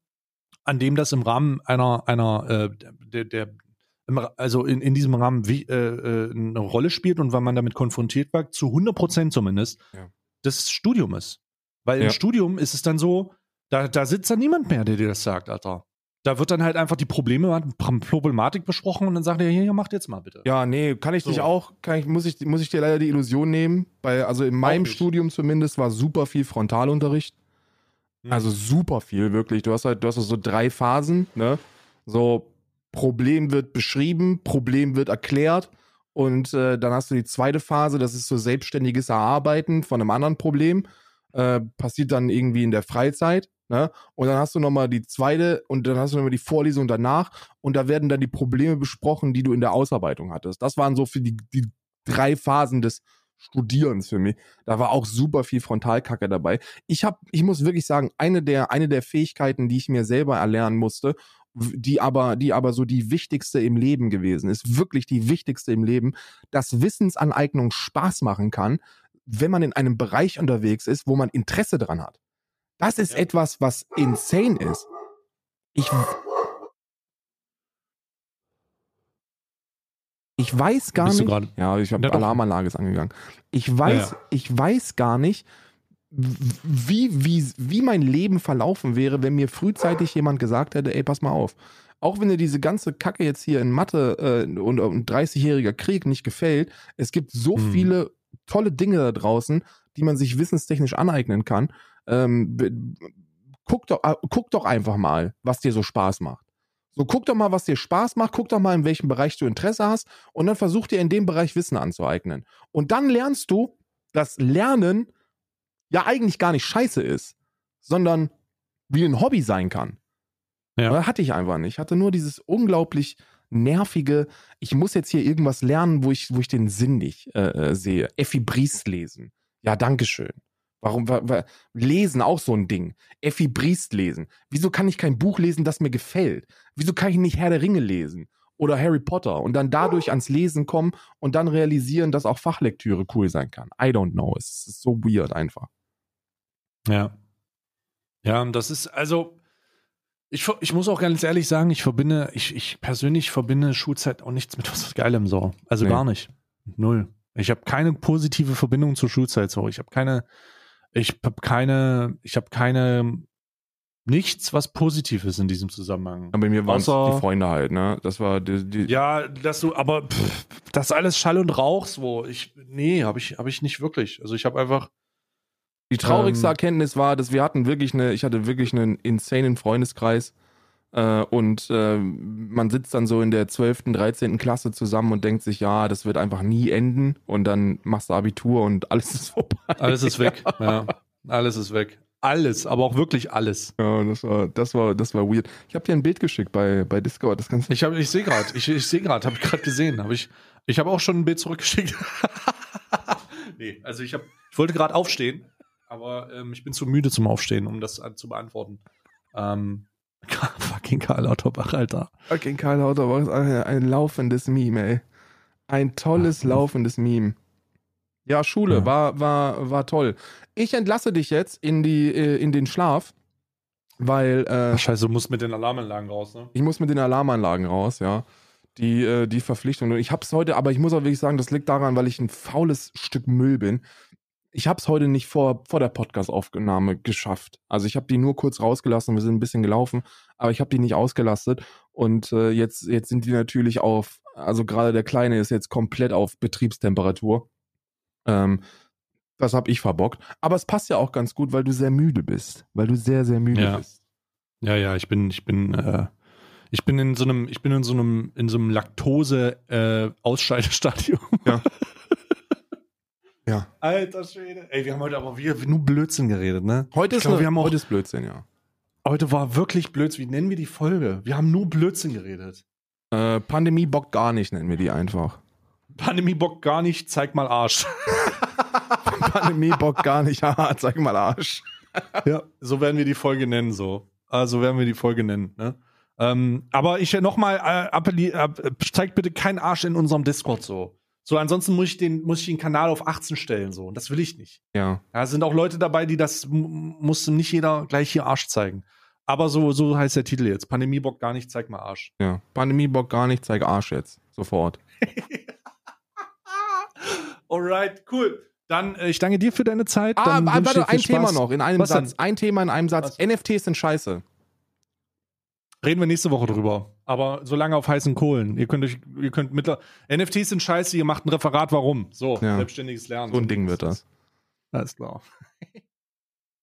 an dem das im Rahmen einer, einer, äh, der, der, also in, in diesem Rahmen wie, äh, äh, eine Rolle spielt und wann man damit konfrontiert war, zu 100 Prozent zumindest, Ja. das Studium ist. Weil Ja. im Studium ist es dann so, da, da sitzt dann niemand mehr, der dir das sagt, Alter. Da wird dann halt einfach die Probleme, Problematik besprochen und dann sagt er, hier, macht jetzt mal bitte. Ja, nee, kann ich So. dich auch, kann ich, muss, ich, muss ich dir leider die Illusion nehmen, weil, also in meinem. Studium zumindest war super viel Frontalunterricht. Mhm. Also super viel, wirklich. Du hast halt, du hast so drei Phasen, ne? So, Problem wird beschrieben, Problem wird erklärt und äh, dann hast du die zweite Phase, das ist so selbstständiges Erarbeiten von einem anderen Problem. Äh, passiert dann irgendwie in der Freizeit, ne? Und dann hast du nochmal die zweite und dann hast du nochmal die Vorlesung danach und da werden dann die Probleme besprochen, die du in der Ausarbeitung hattest. Das waren so für die, die drei Phasen des Studierens für mich. Da war auch super viel Frontalkacke dabei. Ich habe, ich muss wirklich sagen, eine der, eine der Fähigkeiten, die ich mir selber erlernen musste, die aber, die aber so die wichtigste im Leben gewesen ist, wirklich die wichtigste im Leben, dass Wissensaneignung Spaß machen kann, wenn man in einem Bereich unterwegs ist, wo man Interesse dran hat. Das ist Ja. etwas, was insane ist. Ich, ich weiß gar Bist nicht. Ja, ich habe. Alarmanlage ist angegangen. Ich weiß, Ja, ja. ich weiß gar nicht, wie, wie, wie mein Leben verlaufen wäre, wenn mir frühzeitig jemand gesagt hätte, ey, pass mal auf. Auch wenn dir diese ganze Kacke jetzt hier in Mathe äh, und, und 30-jähriger Krieg nicht gefällt, es gibt so Hm. viele tolle Dinge da draußen, die man sich wissenstechnisch aneignen kann. Ähm, guck, doch, äh, guck doch einfach mal, was dir so Spaß macht. So, guck doch mal, was dir Spaß macht, guck doch mal, in welchem Bereich du Interesse hast und dann versuch dir in dem Bereich Wissen anzueignen. Und dann lernst du, dass Lernen ja eigentlich gar nicht scheiße ist, sondern wie ein Hobby sein kann. Ja. Hatte ich einfach nicht. Ich hatte nur dieses unglaublich nervige, ich muss jetzt hier irgendwas lernen, wo ich, wo ich den Sinn nicht äh, äh, sehe. Effi Briest lesen. Ja, Dankeschön. Warum, wa, wa, lesen auch so ein Ding. Effi Briest lesen. Wieso kann ich kein Buch lesen, das mir gefällt? Wieso kann ich nicht Herr der Ringe lesen? Oder Harry Potter und dann dadurch ans Lesen kommen und dann realisieren, dass auch Fachlektüre cool sein kann. I don't know. Es ist so weird einfach. Ja. Ja, das ist, also, ich, ich muss auch ganz ehrlich sagen, ich verbinde, ich, ich persönlich verbinde Schulzeit auch nichts mit was Geilem so. Also Nee. gar nicht. Null. Ich habe keine positive Verbindung zur Schulzeit so. Ich habe keine, ich habe keine, ich habe keine, nichts, was positiv ist in diesem Zusammenhang. Aber bei mir waren es die Freunde halt, ne? Das war die, die Ja, dass du, aber pff, das ist alles Schall und Rauch so. Ich, nee, habe ich, habe ich nicht wirklich. Also ich habe einfach, Die traurigste Ähm, Erkenntnis war, dass wir hatten wirklich eine, ich hatte wirklich einen insanen Freundeskreis äh, und äh, man sitzt dann so in der 12., 13. Klasse zusammen und denkt sich, ja, das wird einfach nie enden und dann machst du Abitur und alles ist vorbei. alles ist weg. ja, alles ist weg. Alles, aber auch wirklich alles. Ja, das war, das war, das war weird. Ich habe dir ein Bild geschickt bei, bei Discord, das kannst. Ich habe, ich sehe gerade, ich, ich sehe gerade, habe ich gerade gesehen, habe ich, ich habe auch schon ein Bild zurückgeschickt. nee, also ich habe, ich wollte gerade aufstehen, aber ähm, ich bin zu müde zum Aufstehen, um das an- zu beantworten. Ähm, fucking Karl Lauterbach, Alter. Fucking Karl Lauterbach ist ein, ein laufendes Meme, ey. Ein tolles, Ach, laufendes Meme. Ja, Schule Ja. war, war, war toll. Ich entlasse dich jetzt in, die, äh, in den Schlaf, weil äh, Ach, scheiße, du musst mit den Alarmanlagen raus, ne? ich muss mit den Alarmanlagen raus, ja. Die, äh, die Verpflichtung. Und ich hab's heute, aber ich muss auch wirklich sagen, das liegt daran, weil ich ein faules Stück Müll bin. Ich hab's heute nicht vor, vor der Podcast-Aufnahme geschafft. Also ich habe die nur kurz rausgelassen, wir sind ein bisschen gelaufen, aber ich habe die nicht ausgelastet. Und äh, jetzt, jetzt sind die natürlich auf, also gerade der Kleine ist jetzt komplett auf Betriebstemperatur. Ähm, das habe ich verbockt. Aber es passt ja auch ganz gut, weil du sehr müde bist. Weil du sehr, sehr müde Ja. bist. Ja, ja, ich bin, ich bin, äh, ich bin in so einem, ich bin in so einem, in so einem Laktose äh. Ja. Ja. Alter Schwede. Ey, wir haben heute aber wieder nur Blödsinn geredet, ne? Heute ist, glaub, eine- wir haben auch- heute ist Blödsinn, ja. Heute war wirklich Blödsinn. Wie nennen wir die Folge? Wir haben nur Blödsinn geredet. Äh, Pandemie bockt gar nicht, nennen wir die einfach. Pandemie Bock gar nicht, zeig mal Arsch. Pandemie bockt gar nicht, haha, zeig mal Arsch. ja, so werden wir die Folge nennen, so. Also werden wir die Folge nennen, ne? Ähm, aber ich nochmal äh, appelliere, äh, zeigt bitte keinen Arsch in unserem Discord so. So, ansonsten muss ich den, muss ich den Kanal auf 18 stellen, so. Und das will ich nicht. Ja. Ja, es sind auch Leute dabei, die das m- musste nicht jeder gleich hier Arsch zeigen. Aber so, so heißt der Titel jetzt. Pandemie Bock gar nicht, zeig mal Arsch. Ja. Pandemie bockt gar nicht, zeig Arsch jetzt. Sofort. Alright, cool. Dann, äh, ich danke dir für deine Zeit. Ah, Dann ah, warte, ein viel Thema Spaß. noch, in einem Was Satz. denn? Ein Thema in einem Satz. Was? NFTs sind scheiße. Reden wir nächste Woche drüber. Aber so lange auf heißen Kohlen. Ihr könnt euch, ihr könnt mittler. NFTs sind scheiße, ihr macht ein Referat, warum? So, Ja. selbstständiges Lernen. So ein Ding wird das. Alles klar.